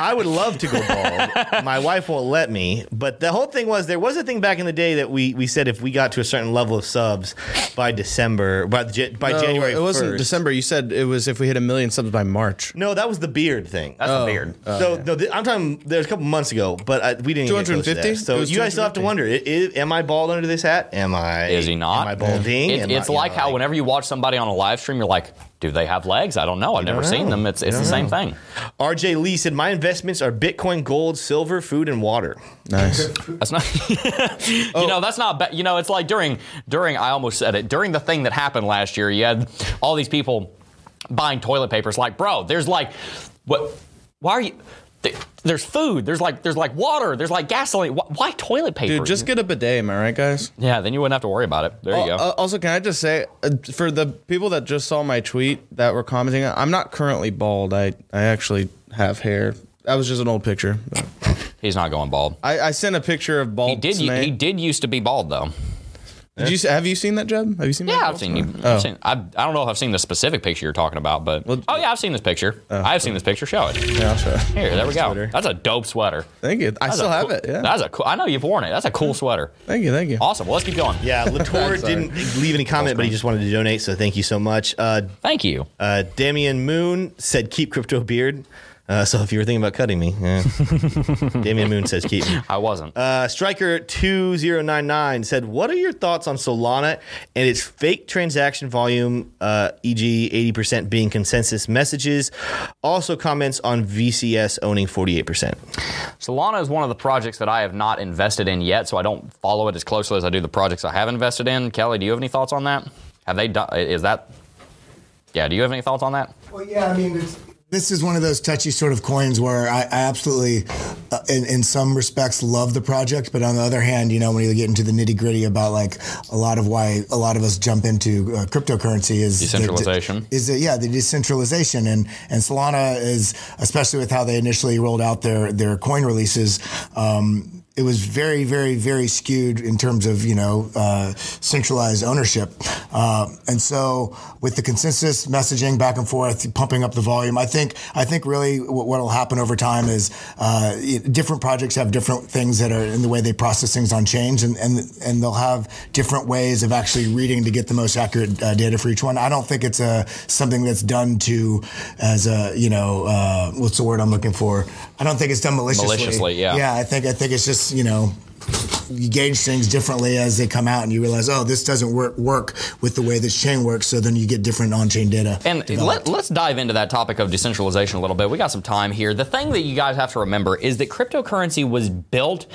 I would love to go bald. My wife won't let me. But the whole thing was there was a thing back in the day that we, we said if we got to a certain level of subs by December, by, Ja- by No, January it wasn't 1st. December. You said it was if we hit a million subs by March. No, that was the beard thing. That's the oh, beard. Oh, so no, th- I'm talking. There's a couple months ago, but I, we didn't. even get close to that. 250? So you guys still have to wonder: i- i- Am I bald under this hat? Am I? Is he not? Am I balding? It- Am it's I- you like know, how whenever you watch somebody on a live stream, you're like, do they have legs? I don't know. I've never don't seen them. It's, it's the same know. thing. RJ Lee said, "My investments are Bitcoin, gold, silver, food, and water." Nice. That's not, you know, that's not bad. You know, it's like during, during, I almost said it, during the thing that happened last year, you had all these people buying toilet papers. Like, bro, there's like, what, why are you, there- there's food, there's like, there's like water, there's like gasoline. Why, why toilet paper? Dude, just get a bidet. Am I right, guys? yeah, then you wouldn't have to worry about it. There you go. Uh, also, can I just say, uh, for the people that just saw my tweet that were commenting, I'm not currently bald. I, I actually have hair. That was just an old picture. He's not going bald. I, I sent a picture of bald. He did, Smay. he did used to be bald though. Did you have you seen that, Jeb? Have you seen? Yeah, I've seen you. Oh. I've seen, I, I don't know if I've seen the specific picture you're talking about, but Well- oh yeah, I've seen this picture. I've seen this picture. Show it. Yeah, I'll show. Here, there we go. Twitter. That's a dope sweater. Thank you. I That's still have cool- it. Yeah. That's a cool. I know you've worn it. That's a cool sweater. Thank you. Thank you. Awesome. Well, let's keep going. Yeah, Latour didn't leave any comment, but he just wanted to donate. So thank you so much. Uh, Thank you. uh, Damian Moon said, "Keep crypto beard." Uh, so if you were thinking about cutting me, yeah. Damian Moon says, "Keep me." I wasn't. Uh, Striker two zero nine nine said, "What are your thoughts on Solana and its fake transaction volume, uh, e.g., eighty percent being consensus messages? Also comments on VCS owning forty eight percent. Solana is one of the projects that I have not invested in yet, so I don't follow it as closely as I do the projects I have invested in. Kelly, do you have any thoughts on that? Have they done? Is that? Yeah. Do you have any thoughts on that? Well, yeah, I mean, it's, this is one of those touchy sort of coins where I, I absolutely, uh, in, in some respects, love the project, but on the other hand, you know, when you get into the nitty gritty about like a lot of why a lot of us jump into uh, cryptocurrency is the- Decentralization. is it, yeah the decentralization and and Solana is especially with how they initially rolled out their their coin releases. Um, it was very, very, very skewed in terms of you know uh, centralized ownership, uh, and so with the consensus messaging back and forth, pumping up the volume, I think I think really what will happen over time is uh, different projects have different things that are in the way they process things on change, and and and they'll have different ways of actually reading to get the most accurate uh, data for each one. I don't think it's a something that's done to as a you know uh, what's the word I'm looking for. I don't think it's done maliciously. Maliciously, yeah. Yeah, I think I think it's just you know you gauge things differently as they come out, and you realize, oh, this doesn't work work with the way this chain works. So then you get different on-chain data. And developed. let, let's dive into that topic of decentralization a little bit. We got some time here. The thing that you guys have to remember is that cryptocurrency was built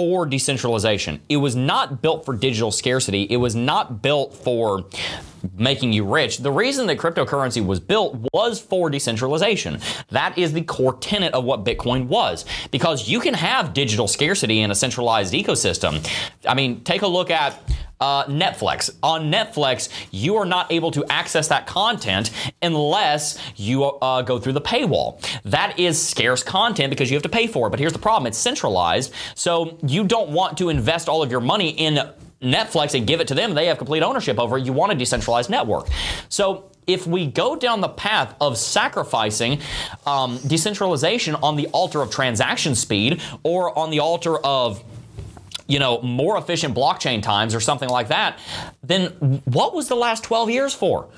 for decentralization. It was not built for digital scarcity. It was not built for making you rich. The reason that cryptocurrency was built was for decentralization. That is the core tenet of what Bitcoin was. Because you can have digital scarcity in a centralized ecosystem. I mean, take a look at uh, Netflix. On Netflix, you are not able to access that content unless you uh, go through the paywall. That is scarce content because you have to pay for it. But here's the problem it's centralized. So you don't want to invest all of your money in Netflix and give it to them. They have complete ownership over it. You want a decentralized network. So if we go down the path of sacrificing um, decentralization on the altar of transaction speed or on the altar of you know, more efficient blockchain times or something like that, then what was the last 12 years for?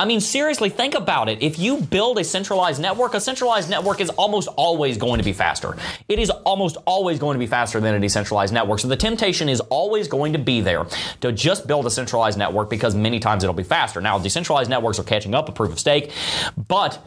I mean, seriously, think about it. If you build a centralized network, a centralized network is almost always going to be faster. It is almost always going to be faster than a decentralized network. So the temptation is always going to be there to just build a centralized network because many times it'll be faster. Now, decentralized networks are catching up a proof of stake, but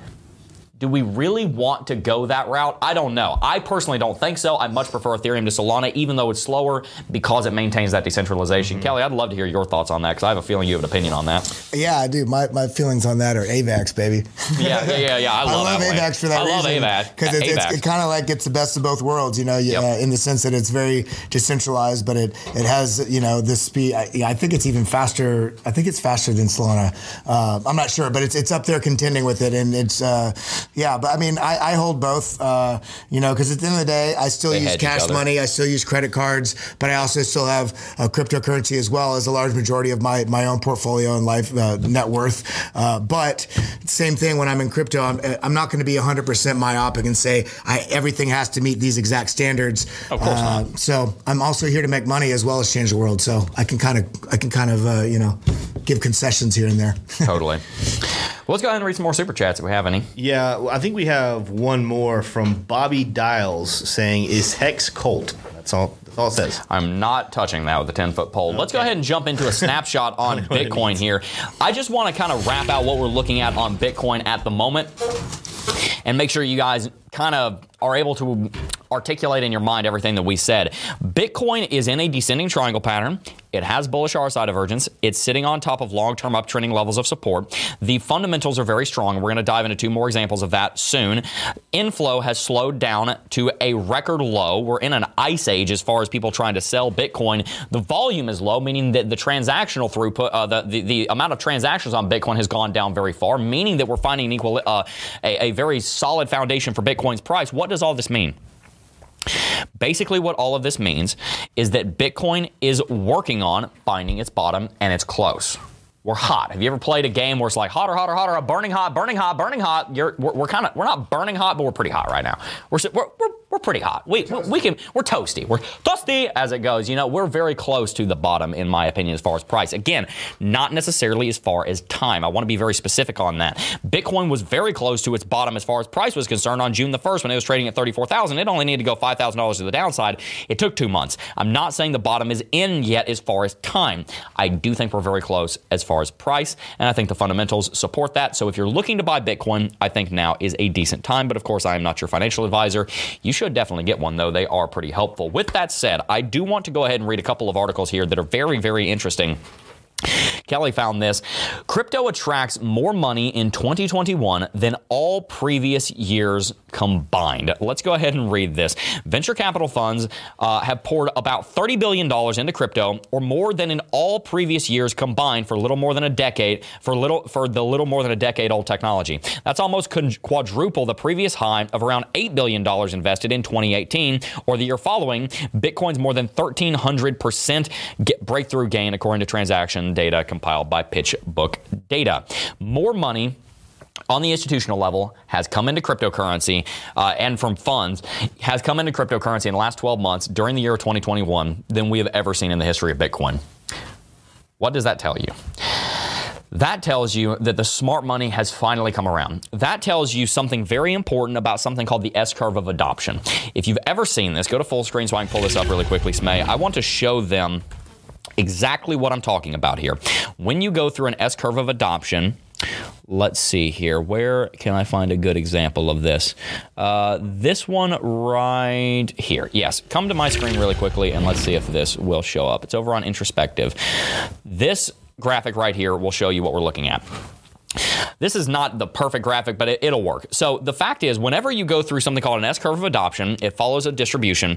do we really want to go that route? I don't know. I personally don't think so. I much prefer Ethereum to Solana, even though it's slower because it maintains that decentralization. Mm-hmm. Kelly, I'd love to hear your thoughts on that because I have a feeling you have an opinion on that. Yeah, I do. My, my feelings on that are AVAX, baby. Yeah, yeah, yeah, yeah. I love, I love. AVAX for that I love reason. AVAX. because it's, it's, it kind of like it's the best of both worlds, you know, you- Yep. uh, in the sense that it's very decentralized, but it it has you know this speed. I, I think it's even faster. I think it's faster than Solana. Uh, I'm not sure, but it's it's up there contending with it, and it's uh, yeah. But I mean, I, I hold both, uh, you know, because at the end of the day, I still They use cash money, I still use credit cards, but I also still have uh, cryptocurrency as well as a large majority of my my own portfolio and life uh, net worth. Uh, but same thing when I'm in crypto, I'm, I'm not going to be 100% myopic and say I, everything has to meet these exact standards. Of course Uh, So I'm also here to make money as well as change the world. So I can kind of I can kind of uh, you know give concessions here and there. totally. Well, let's go ahead and read some more super chats if we have any. Yeah, well, I think we have one more from Bobby Dials saying, "Is Hex Colt?" That's all. That's all it says. I'm not touching that with a 10 foot pole. Let's go ahead and jump into a snapshot on know what it Bitcoin here. I just want to kind of wrap out what we're looking at on Bitcoin at the moment and make sure you guys kind of are able to articulate in your mind everything that we said. Bitcoin is in a descending triangle pattern. It has bullish RSI divergence. It's sitting on top of long-term uptrending levels of support. The fundamentals are very strong. We're going to dive into two more examples of that soon. Inflow has slowed down to a record low. We're in an ice age as far as people trying to sell Bitcoin. The volume is low, meaning that the transactional throughput, uh, the, the the amount of transactions on Bitcoin has gone down very far, meaning that we're finding an equal uh, a, a very solid foundation for Bitcoin's price. What does all this mean? Basically, what all of this means is that Bitcoin is working on finding its bottom and it's close. We're hot. Have you ever played a game where it's like hotter, hotter, hotter, burning hot, burning hot, burning hot? You're, we're, we're kind of we're not burning hot, but we're pretty hot right now. We're we're, we're, we're pretty hot. We, we we can we're toasty. We're toasty as it goes. You know, we're very close to the bottom in my opinion as far as price. Again, not necessarily as far as time. I want to be very specific on that. Bitcoin was very close to its bottom as far as price was concerned on June the 1st when it was trading at 34,000. It only needed to go $5,000 to the downside. It took 2 months. I'm not saying the bottom is in yet as far as time. I do think we're very close as far as price, and I think the fundamentals support that. So if you're looking to buy Bitcoin, I think now is a decent time, but of course I am not your financial advisor. You should definitely get one though. They are pretty helpful. With that said, I do want to go ahead and read a couple of articles here that are very very interesting. Kelly found this. Crypto attracts more money in 2021 than all previous years combined. Let's go ahead and read this. Venture capital funds uh, have poured about $30 billion into crypto, or more than in all previous years combined for a little more than a decade, for little for the little more than a decade old technology. That's almost quadruple the previous high of around $8 billion invested in 2018, or the year following. Bitcoin's more than 1,300% get breakthrough gain, according to data compiled by PitchBook Data. More money on the institutional level has come into cryptocurrency uh, and from funds has come into cryptocurrency in the last 12 months during the year of 2021 than we have ever seen in the history of Bitcoin. What does that tell you? That tells you that the smart money has finally come around. That tells you something very important about something called the S curve of adoption. If you've ever seen this, go to full screen so I can pull this up really quickly, Smay. I want to show them exactly what I'm talking about here. When you go through an S curve of adoption, let's see here. Where can I find a good example of this? Uh, this one right here. Yes, come to my screen really quickly and let's see if this will show up. It's over on introspective. This graphic right here will show you what we're looking at. This is not the perfect graphic, but it, will work. So the fact is, whenever you go through something called an S curve of adoption, it follows a distribution.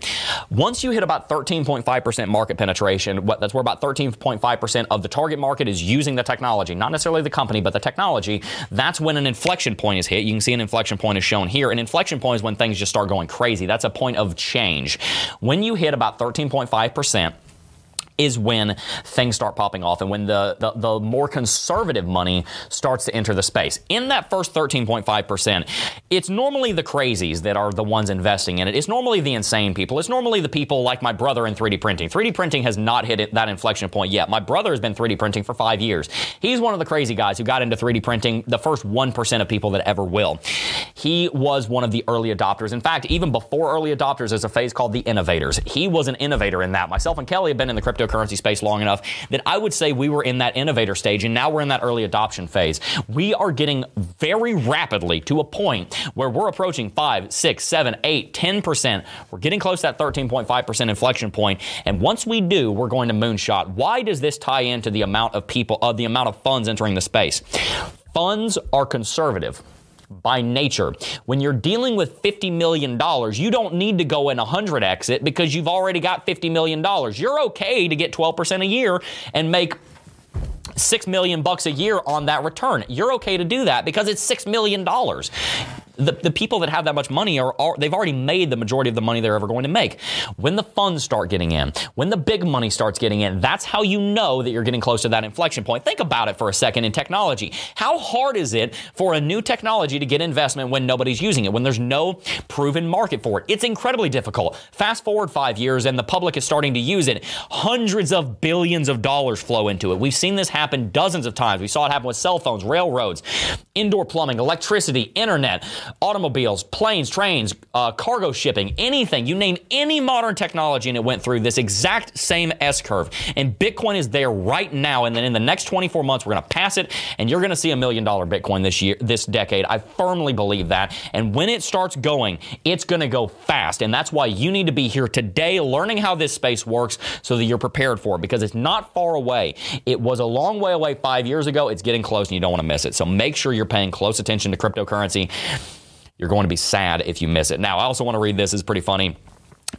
Once you hit about 13.5% market penetration, that's where about 13.5% of the target market is using the technology, not necessarily the company, but the technology. That's when an inflection point is hit. You can see an inflection point is shown here. An inflection point is when things just start going crazy. That's a point of change. When you hit about 13.5%, is when things start popping off and when the, the, the more conservative money starts to enter the space. In that first 13.5%, it's normally the crazies that are the ones investing in it. It's normally the insane people. It's normally the people like my brother in 3D printing. 3D printing has not hit it, that inflection point yet. My brother has been 3D printing for five years. He's one of the crazy guys who got into 3D printing, the first 1% of people that ever will. He was one of the early adopters. In fact, even before early adopters, there's a phase called the innovators. He was an innovator in that. Myself and Kelly have been in the cryptocurrency space long enough that I would say we were in that innovator stage, and now we're in that early adoption phase. We are getting very rapidly to a point where we're approaching 5, 6, 7, 8, 10%. We're getting close to that 13.5% inflection point, and once we do, we're going to moonshot. Why does this tie into the amount of people, of uh, the amount of funds entering the space? Funds are conservative by nature. When you're dealing with $50 million, you don't need to go in 100 exit because you've already got $50 million. You're okay to get 12% a year and make six million bucks a year on that return. You're okay to do that because it's six million dollars the, the people that have that much money are, are they've already made the majority of the money they're ever going to make. When the funds start getting in, when the big money starts getting in, that's how you know that you're getting close to that inflection point. Think about it for a second in technology. How hard is it for a new technology to get investment when nobody's using it, when there's no proven market for it? It's incredibly difficult. Fast forward five years and the public is starting to use it. Hundreds of billions of dollars flow into it. We've seen this happen dozens of times. We saw it happen with cell phones, railroads, indoor plumbing, electricity, internet automobiles, planes, trains, uh, cargo shipping, anything. You name any modern technology, and it went through this exact same S curve. And Bitcoin is there right now. And then in the next 24 months, we're going to pass it, and you're going to see a million dollar Bitcoin this year, this decade. I firmly believe that. And when it starts going, it's going to go fast. And that's why you need to be here today, learning how this space works, so that you're prepared for it. Because it's not far away. It was a long way away five years ago. It's getting close, and you don't want to miss it. So make sure you're paying close attention to cryptocurrency. You're going to be sad if you miss it. Now, I also want to read this. It's pretty funny.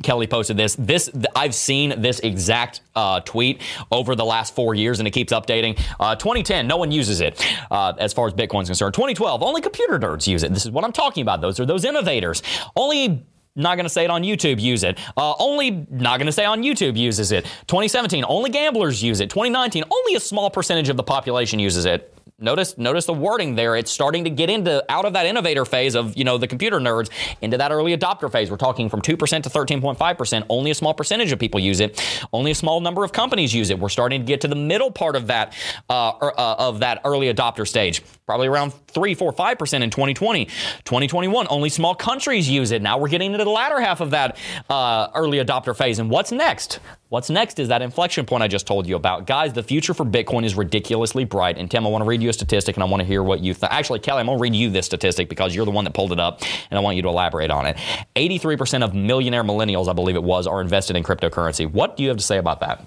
Kelly posted this. This I've seen this exact uh, tweet over the last four years, and it keeps updating. Uh, 2010, no one uses it uh, as far as Bitcoin's concerned. 2012, only computer nerds use it. This is what I'm talking about. Those are those innovators. Only not going to say it on YouTube, use it. Uh, only not going to say on YouTube uses it. 2017, only gamblers use it. 2019, only a small percentage of the population uses it. Notice, notice the wording there. It's starting to get into out of that innovator phase of you know the computer nerds into that early adopter phase. We're talking from two percent to thirteen point five percent. Only a small percentage of people use it. Only a small number of companies use it. We're starting to get to the middle part of that uh, er, uh, of that early adopter stage. Probably around three, four, five percent in 2020, 2021. Only small countries use it. Now we're getting into the latter half of that uh, early adopter phase. And what's next? What's next is that inflection point I just told you about. Guys, the future for Bitcoin is ridiculously bright. And Tim, I want to read you a statistic and I want to hear what you think. Actually, Kelly, I'm going to read you this statistic because you're the one that pulled it up and I want you to elaborate on it. 83% of millionaire millennials, I believe it was, are invested in cryptocurrency. What do you have to say about that?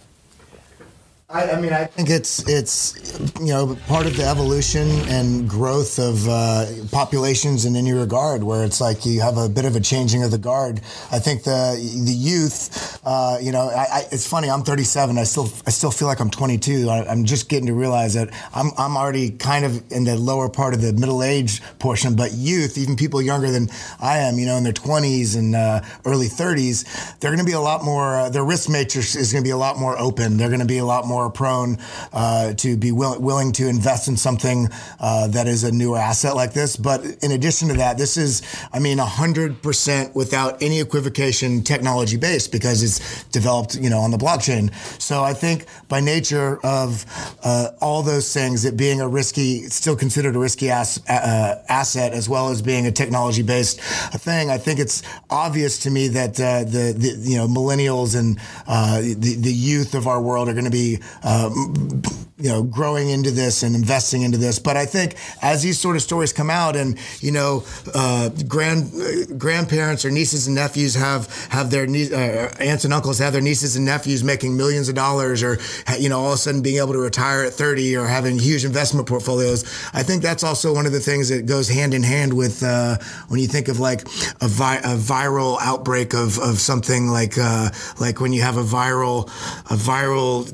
I, I, mean, I think it's it's you know part of the evolution and growth of uh, populations in any regard, where it's like you have a bit of a changing of the guard. I think the the youth, uh, you know, I, I, it's funny. I'm 37. I still I still feel like I'm 22. I, am just getting to realize that I'm I'm already kind of in the lower part of the middle age portion. But youth, even people younger than I am, you know, in their 20s and uh, early 30s, they're going to be a lot more. Uh, their risk matrix is going to be a lot more open. They're going to be a lot more more prone uh, to be will- willing to invest in something uh, that is a newer asset like this. But in addition to that, this is, I mean, 100% without any equivocation technology based because it's developed, you know, on the blockchain. So I think by nature of uh, all those things, it being a risky, still considered a risky ass, uh, asset as well as being a technology based thing, I think it's obvious to me that uh, the, the, you know, millennials and uh, the, the youth of our world are going to be um, you know, growing into this and investing into this. But I think as these sort of stories come out, and you know, uh, grand uh, grandparents or nieces and nephews have have their uh, aunts and uncles have their nieces and nephews making millions of dollars, or you know, all of a sudden being able to retire at 30 or having huge investment portfolios. I think that's also one of the things that goes hand in hand with uh, when you think of like a, vi- a viral outbreak of, of something like uh, like when you have a viral a viral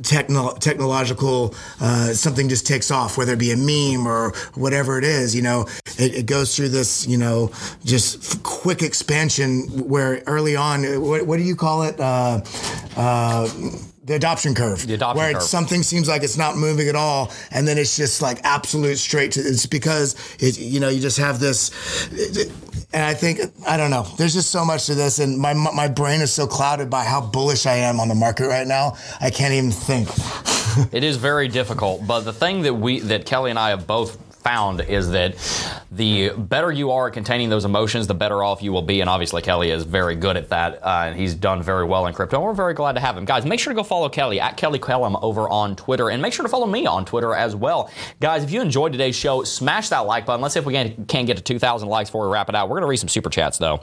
techno- technological uh, something just takes off, whether it be a meme or whatever it is, you know, it, it goes through this, you know, just quick expansion where early on, what, what do you call it? Uh, uh, the adoption curve. The adoption where curve. something seems like it's not moving at all, and then it's just like absolute straight to. It's because it, you know you just have this, and I think I don't know. There's just so much to this, and my my brain is so clouded by how bullish I am on the market right now. I can't even think. It is very difficult, but the thing that we that Kelly and I have both found is that the better you are at containing those emotions, the better off you will be. And obviously, Kelly is very good at that. Uh, and he's done very well in crypto. We're very glad to have him. Guys, make sure to go follow Kelly at Kelly Kellum over on Twitter. And make sure to follow me on Twitter as well. Guys, if you enjoyed today's show, smash that like button. Let's see if we can, can get to 2,000 likes before we wrap it out. We're going to read some super chats, though.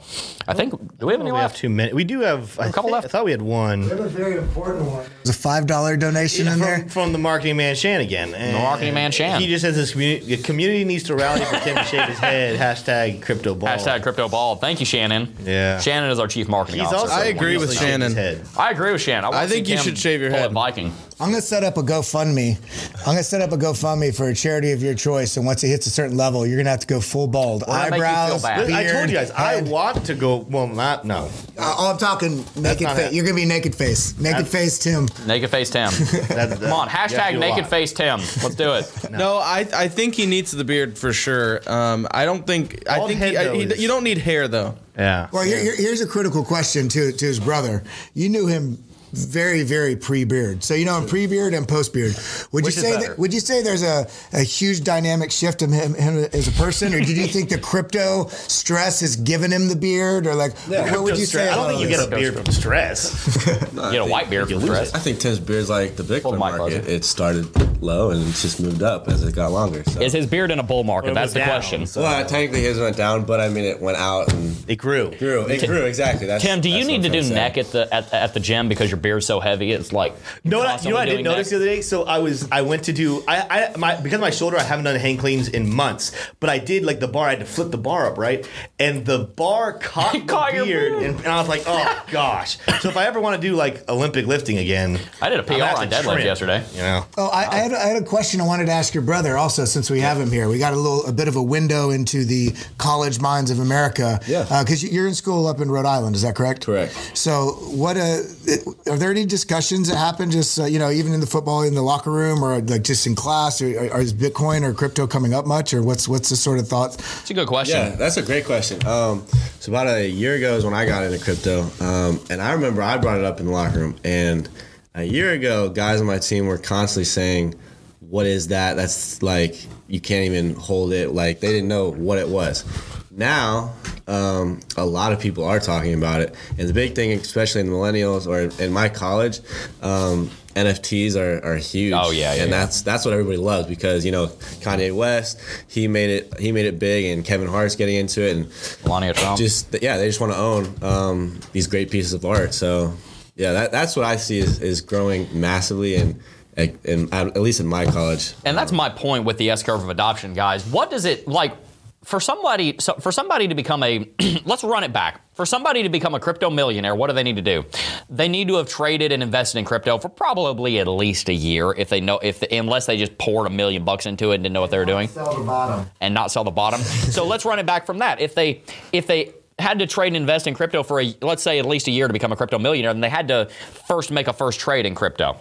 I think, do we have any We have left? two minutes. We do have a couple left. I thought we had one We have a very important one. There's a five dollar donation in there. from, from the marketing man Shan again. And marketing man Shan. He just says this community, the community needs to rally for Tim to shave his head. Hashtag crypto ball. Hashtag crypto ball. Thank you, Shannon. Yeah. Shannon is our chief marketing He's officer. also I agree with obviously shaved his Shannon. head. I agree with Shannon. wanna I think you Tim should shave your head. Viking. I'm gonna set up a GoFundMe. I'm gonna set up a GoFundMe for a charity of your choice, and once it hits a certain level, you're gonna have to go full bald, that make you feel eyebrows, bad? beard. I told you guys, I head. want to go. Well, not no. Uh, oh, I'm talking naked not face. it. You're gonna be naked face. Naked That's- face, Tim. Naked face Tim. That's, Come on, hashtag naked face Tim. Let's do it. No, I I think he needs the beard for sure. Um, I don't think I Bald think head, he, I, though, he- is- you don't need hair though. Yeah. Well, here, here- here's a critical question to to his brother. You knew him very, very pre-beard. So you know him pre-beard and post-beard. Would Which you say that? Would you say there's a, a huge dynamic shift in him, him as a person, or did you think the crypto stress has given him the beard, or like what would you say? I don't think you about get a beard from stress. You get a white beard from stress. I think Tim's beard's like the Bitcoin the market. closer. It started low and it's just moved up as it got longer. So. Is his beard in a bull market? That's the down, question. so- well, technically his went down, but I mean it went out and It grew. grew. It grew exactly. That's, Tim, do you that's need to I'm do trying to say. neck at the at, at the gym because your beard's so heavy? It's like no, know what? I, you know what I didn't doing notice the other day. So I was I went to do I I my because of my shoulder I haven't done hang cleans in months, but I did like the bar. I had to flip the bar up right, and the bar caught the Caught your beard, beard. and, and I was like, oh gosh. So if I ever want to do like Olympic lifting again, I did a I'm PR on deadlift yesterday. You know. Oh, I, I, had, I had a question I wanted to ask your brother also since we have him here. We got a little, a bit of a window into the college minds of America. Yeah. Because you're in school up in Rhode Island, is that correct? Correct. So, what uh, it- are there any discussions that happen just uh, you know even in the football in the locker room or like just in class or, or is Bitcoin or crypto coming up much or what's what's the sort of thought? It's a good question. Yeah, that's a great question. Um, so about a year ago is when I got into crypto, um, and I remember I brought it up in the locker room. And a year ago, guys on my team were constantly saying, "What is that? That's like you can't even hold it." Like they didn't know what it was. Now, um, a lot of people are talking about it, and the big thing, especially in the millennials or in my college. Um, NFTs are, are huge. Oh, yeah, yeah, and yeah. that's that's what everybody loves because you know Kanye West he made it he made it big and Kevin Hart's getting into it and Melania Trump. just yeah they just want to own um, these great pieces of art so yeah that, that's what I see is, is growing massively and and at least in my college And that's my point with the S curve of adoption, guys. What does it like for somebody? So for somebody to become a, let's run it back. For somebody to become a crypto millionaire, what do they need to do? They need to have traded and invested in crypto for probably at least a year, if they know, if unless they just poured a million bucks into it and didn't know what they were doing, Sell the bottom. and not sell the bottom. so let's run it back from that. If they, if they had to trade and invest in crypto for a, let's say at least a year to become a crypto millionaire, then they had to first make a first trade in crypto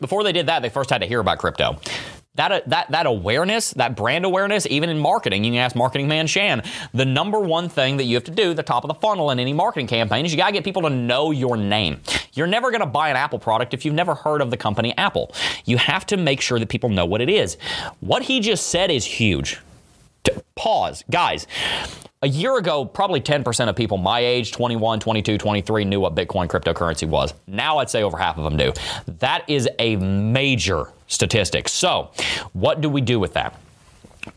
before they did that, they first had to hear about crypto. That, uh, that, that awareness, that brand awareness, even in marketing, you can ask marketing man Shan, the number one thing that you have to do, the top of the funnel in any marketing campaign, is you got to get people to know your name. You're never to buy an Apple product if you've never heard of the company Apple. You have to make sure that people know what it is. What he just said is huge. Pause. Guys, a year ago, probably 10% of people my age, 21, 22, 23, knew what Bitcoin cryptocurrency was. Now I'd say over half of them do. That is a major statistic. So, what do we do with that?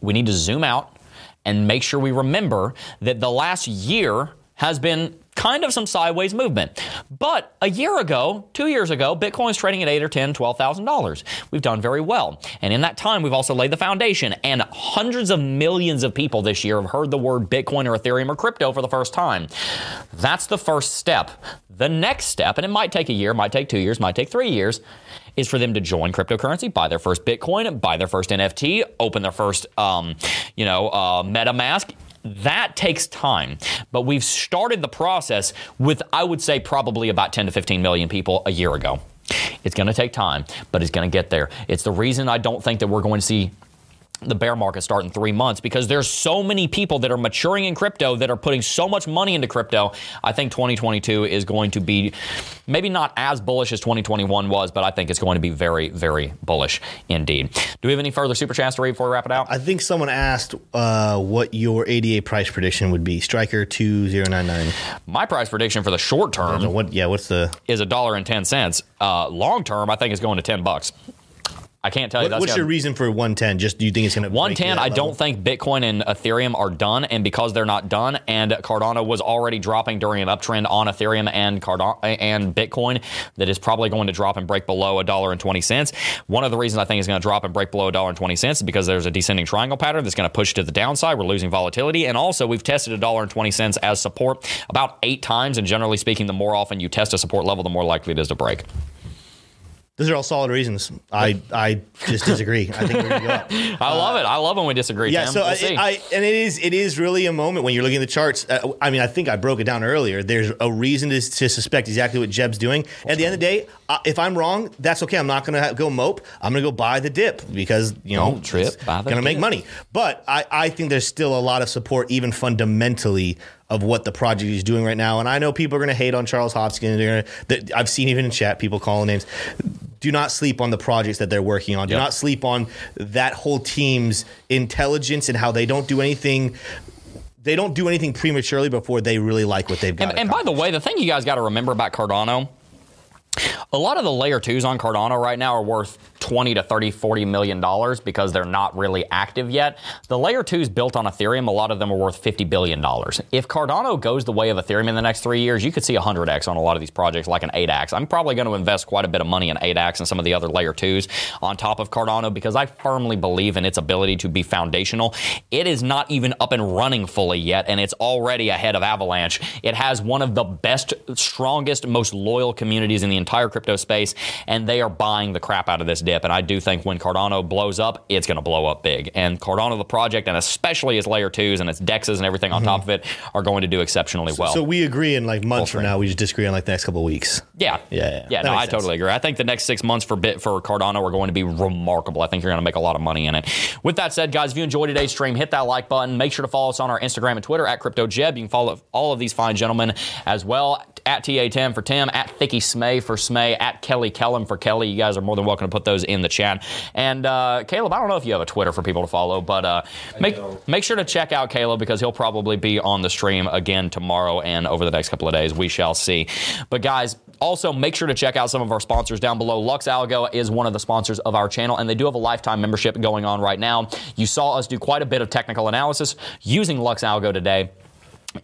We need to zoom out and make sure we remember that the last year has been kind of some sideways movement. But a year ago, two years ago, Bitcoin's trading at eight or ten, twelve thousand dollars. We've done very well. And in that time, we've also laid the foundation. And hundreds of millions of people this year have heard the word Bitcoin or Ethereum or crypto for the first time. That's the first step. The next step, and it might take a year, might take two years, might take three years, is for them to join cryptocurrency, buy their first Bitcoin, buy their first NFT, open their first, um, you know, uh, MetaMask. That takes time, but we've started the process with, I would say, probably about 10 to 15 million people a year ago. It's going to take time, but it's going to get there. It's the reason I don't think that we're going to see the bear market start in three months because there's so many people that are maturing in crypto that are putting so much money into crypto. I think 2022 is going to be maybe not as bullish as 2021 was, but I think it's going to be very, very bullish indeed. Do we have any further super chats to read before we wrap it out? I think someone asked uh, what your ADA price prediction would be. Striker two zero nine nine. My price prediction for the short term What? Yeah. What's the? is a dollar and ten cents. Uh, long term, I think it's going to ten bucks. I can't tell you What, what's your reason for one ten? Just do you think it's going to 110, I don't think Bitcoin and Ethereum are done. And because they're not done, and Cardano was already dropping during an uptrend on Ethereum and Cardano and Bitcoin, that is probably going to drop and break below a dollar and 20 cents. One of the reasons I think it's going to drop and break below a dollar and 20 cents is because there's a descending triangle pattern that's going to push to the downside. We're losing volatility. And also, we've tested a dollar and 20 cents as support about eight times. And generally speaking, the more often you test a support level, the more likely it is to break. Those are all solid reasons. I I just disagree. I think we're to go up. I love it. I love when we disagree. Yeah, Tim. so We'll I. I and it is it is really a moment when you're looking at the charts. Uh, I mean, I think I broke it down earlier. There's a reason to, to suspect exactly what Jeb's doing. At the end of the day, uh, if I'm wrong, that's okay. I'm not going to go mope. I'm going to go buy the dip because you know Don't trip, it's buy the gonna make money. But I I think there's still a lot of support, even fundamentally. Of what the project is doing right now, and I know people are going to hate on Charles Hoskinson. Gonna, that I've seen even in chat people calling names. Do not sleep on the projects that they're working on. Do Yep. not sleep on that whole team's intelligence and how they don't do anything. They don't do anything prematurely before they really like what they've got. And, and by the way, the thing you guys got to remember about Cardano, a lot of the layer twos on Cardano right now are worth 20 to 30, 40 million dollars because they're not really active yet. The layer twos built on Ethereum, a lot of them are worth 50 billion dollars. If Cardano goes the way of Ethereum in the next three years, you could see 100x on a lot of these projects, like an 8x. I'm probably going to invest quite a bit of money in 8x and some of the other layer twos on top of Cardano because I firmly believe in its ability to be foundational. It is not even up and running fully yet, and it's already ahead of Avalanche. It has one of the best, strongest, most loyal communities in the entire crypto space, and they are buying the crap out of this dip. And I do think when Cardano blows up, it's going to blow up big. And Cardano, the project, and especially its layer twos and its dexes and everything on top of it, are going to do exceptionally well. so we agree in like months from now. We just disagree on like the next couple of weeks. Yeah. Yeah, yeah. Yeah, no, I sense. totally agree. I think the next six months for bit for Cardano are going to be remarkable. I think you're going to make a lot of money in it. With that said, guys, if you enjoyed today's stream, hit that like button. Make sure to follow us on our Instagram and Twitter at CryptoJeb. You can follow all of these fine gentlemen as well. At TA Tim for Tim, at Thicky Smay for Smay, at Kelly Kellum for Kelly. You guys are more than welcome to put those in the chat. And uh, Caleb, I don't know if you have a Twitter for people to follow, but uh, make make sure to check out Caleb because he'll probably be on the stream again tomorrow and over the next couple of days. We shall see. But guys, also make sure to check out some of our sponsors down below. LuxAlgo is one of the sponsors of our channel, and they do have a lifetime membership going on right now. You saw us do quite a bit of technical analysis using LuxAlgo today.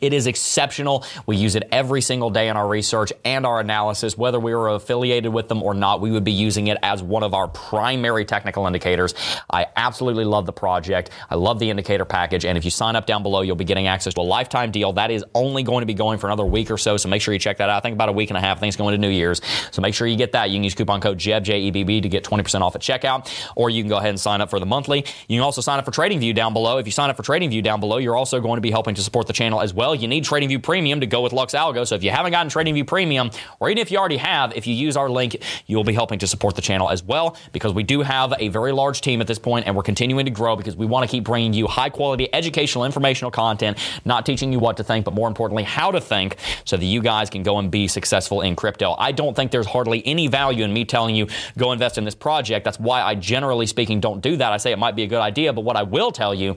It is exceptional. We use it every single day in our research and our analysis. Whether we were affiliated with them or not, we would be using it as one of our primary technical indicators. I absolutely love the project. I love the indicator package. And if you sign up down below, you'll be getting access to a lifetime deal. That is only going to be going for another week or so. So make sure you check that out. I think about a week and a half. Things going to New Year's. So make sure you get that. You can use coupon code JEB, J-E-B-B, to get 20% off at checkout. Or you can go ahead and sign up for the monthly. You can also sign up for TradingView down below. If you sign up for TradingView down below, you're also going to be helping to support the channel as well. Well, you need TradingView Premium to go with LuxAlgo. So if you haven't gotten TradingView Premium, or even if you already have, if you use our link, you will be helping to support the channel as well because we do have a very large team at this point and we're continuing to grow because we want to keep bringing you high quality educational, informational content, not teaching you what to think, but more importantly, how to think so that you guys can go and be successful in crypto. I don't think there's hardly any value in me telling you go invest in this project. That's why I generally speaking don't do that. I say it might be a good idea, but what I will tell you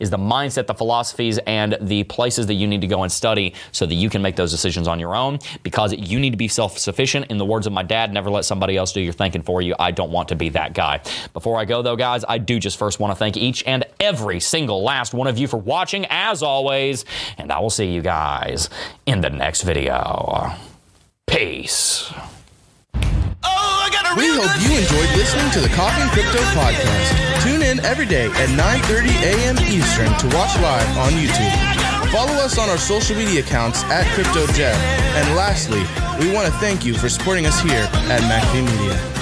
is the mindset, the philosophies, and the places that you need to go and study so that you can make those decisions on your own because you need to be self sufficient. In the words of my dad, never let somebody else do your thinking for you. I don't want to be that guy. Before I go, though, guys, I do just first want to thank each and every single last one of you for watching, as always, and I will see you guys in the next video. Peace. We hope you enjoyed listening to the Coffee and Crypto podcast. Tune in every day at 9:30 a.m. Eastern to watch live on YouTube. Follow us on our social media accounts at CryptoJeb. And lastly, we want to thank you for supporting us here at MacV Media.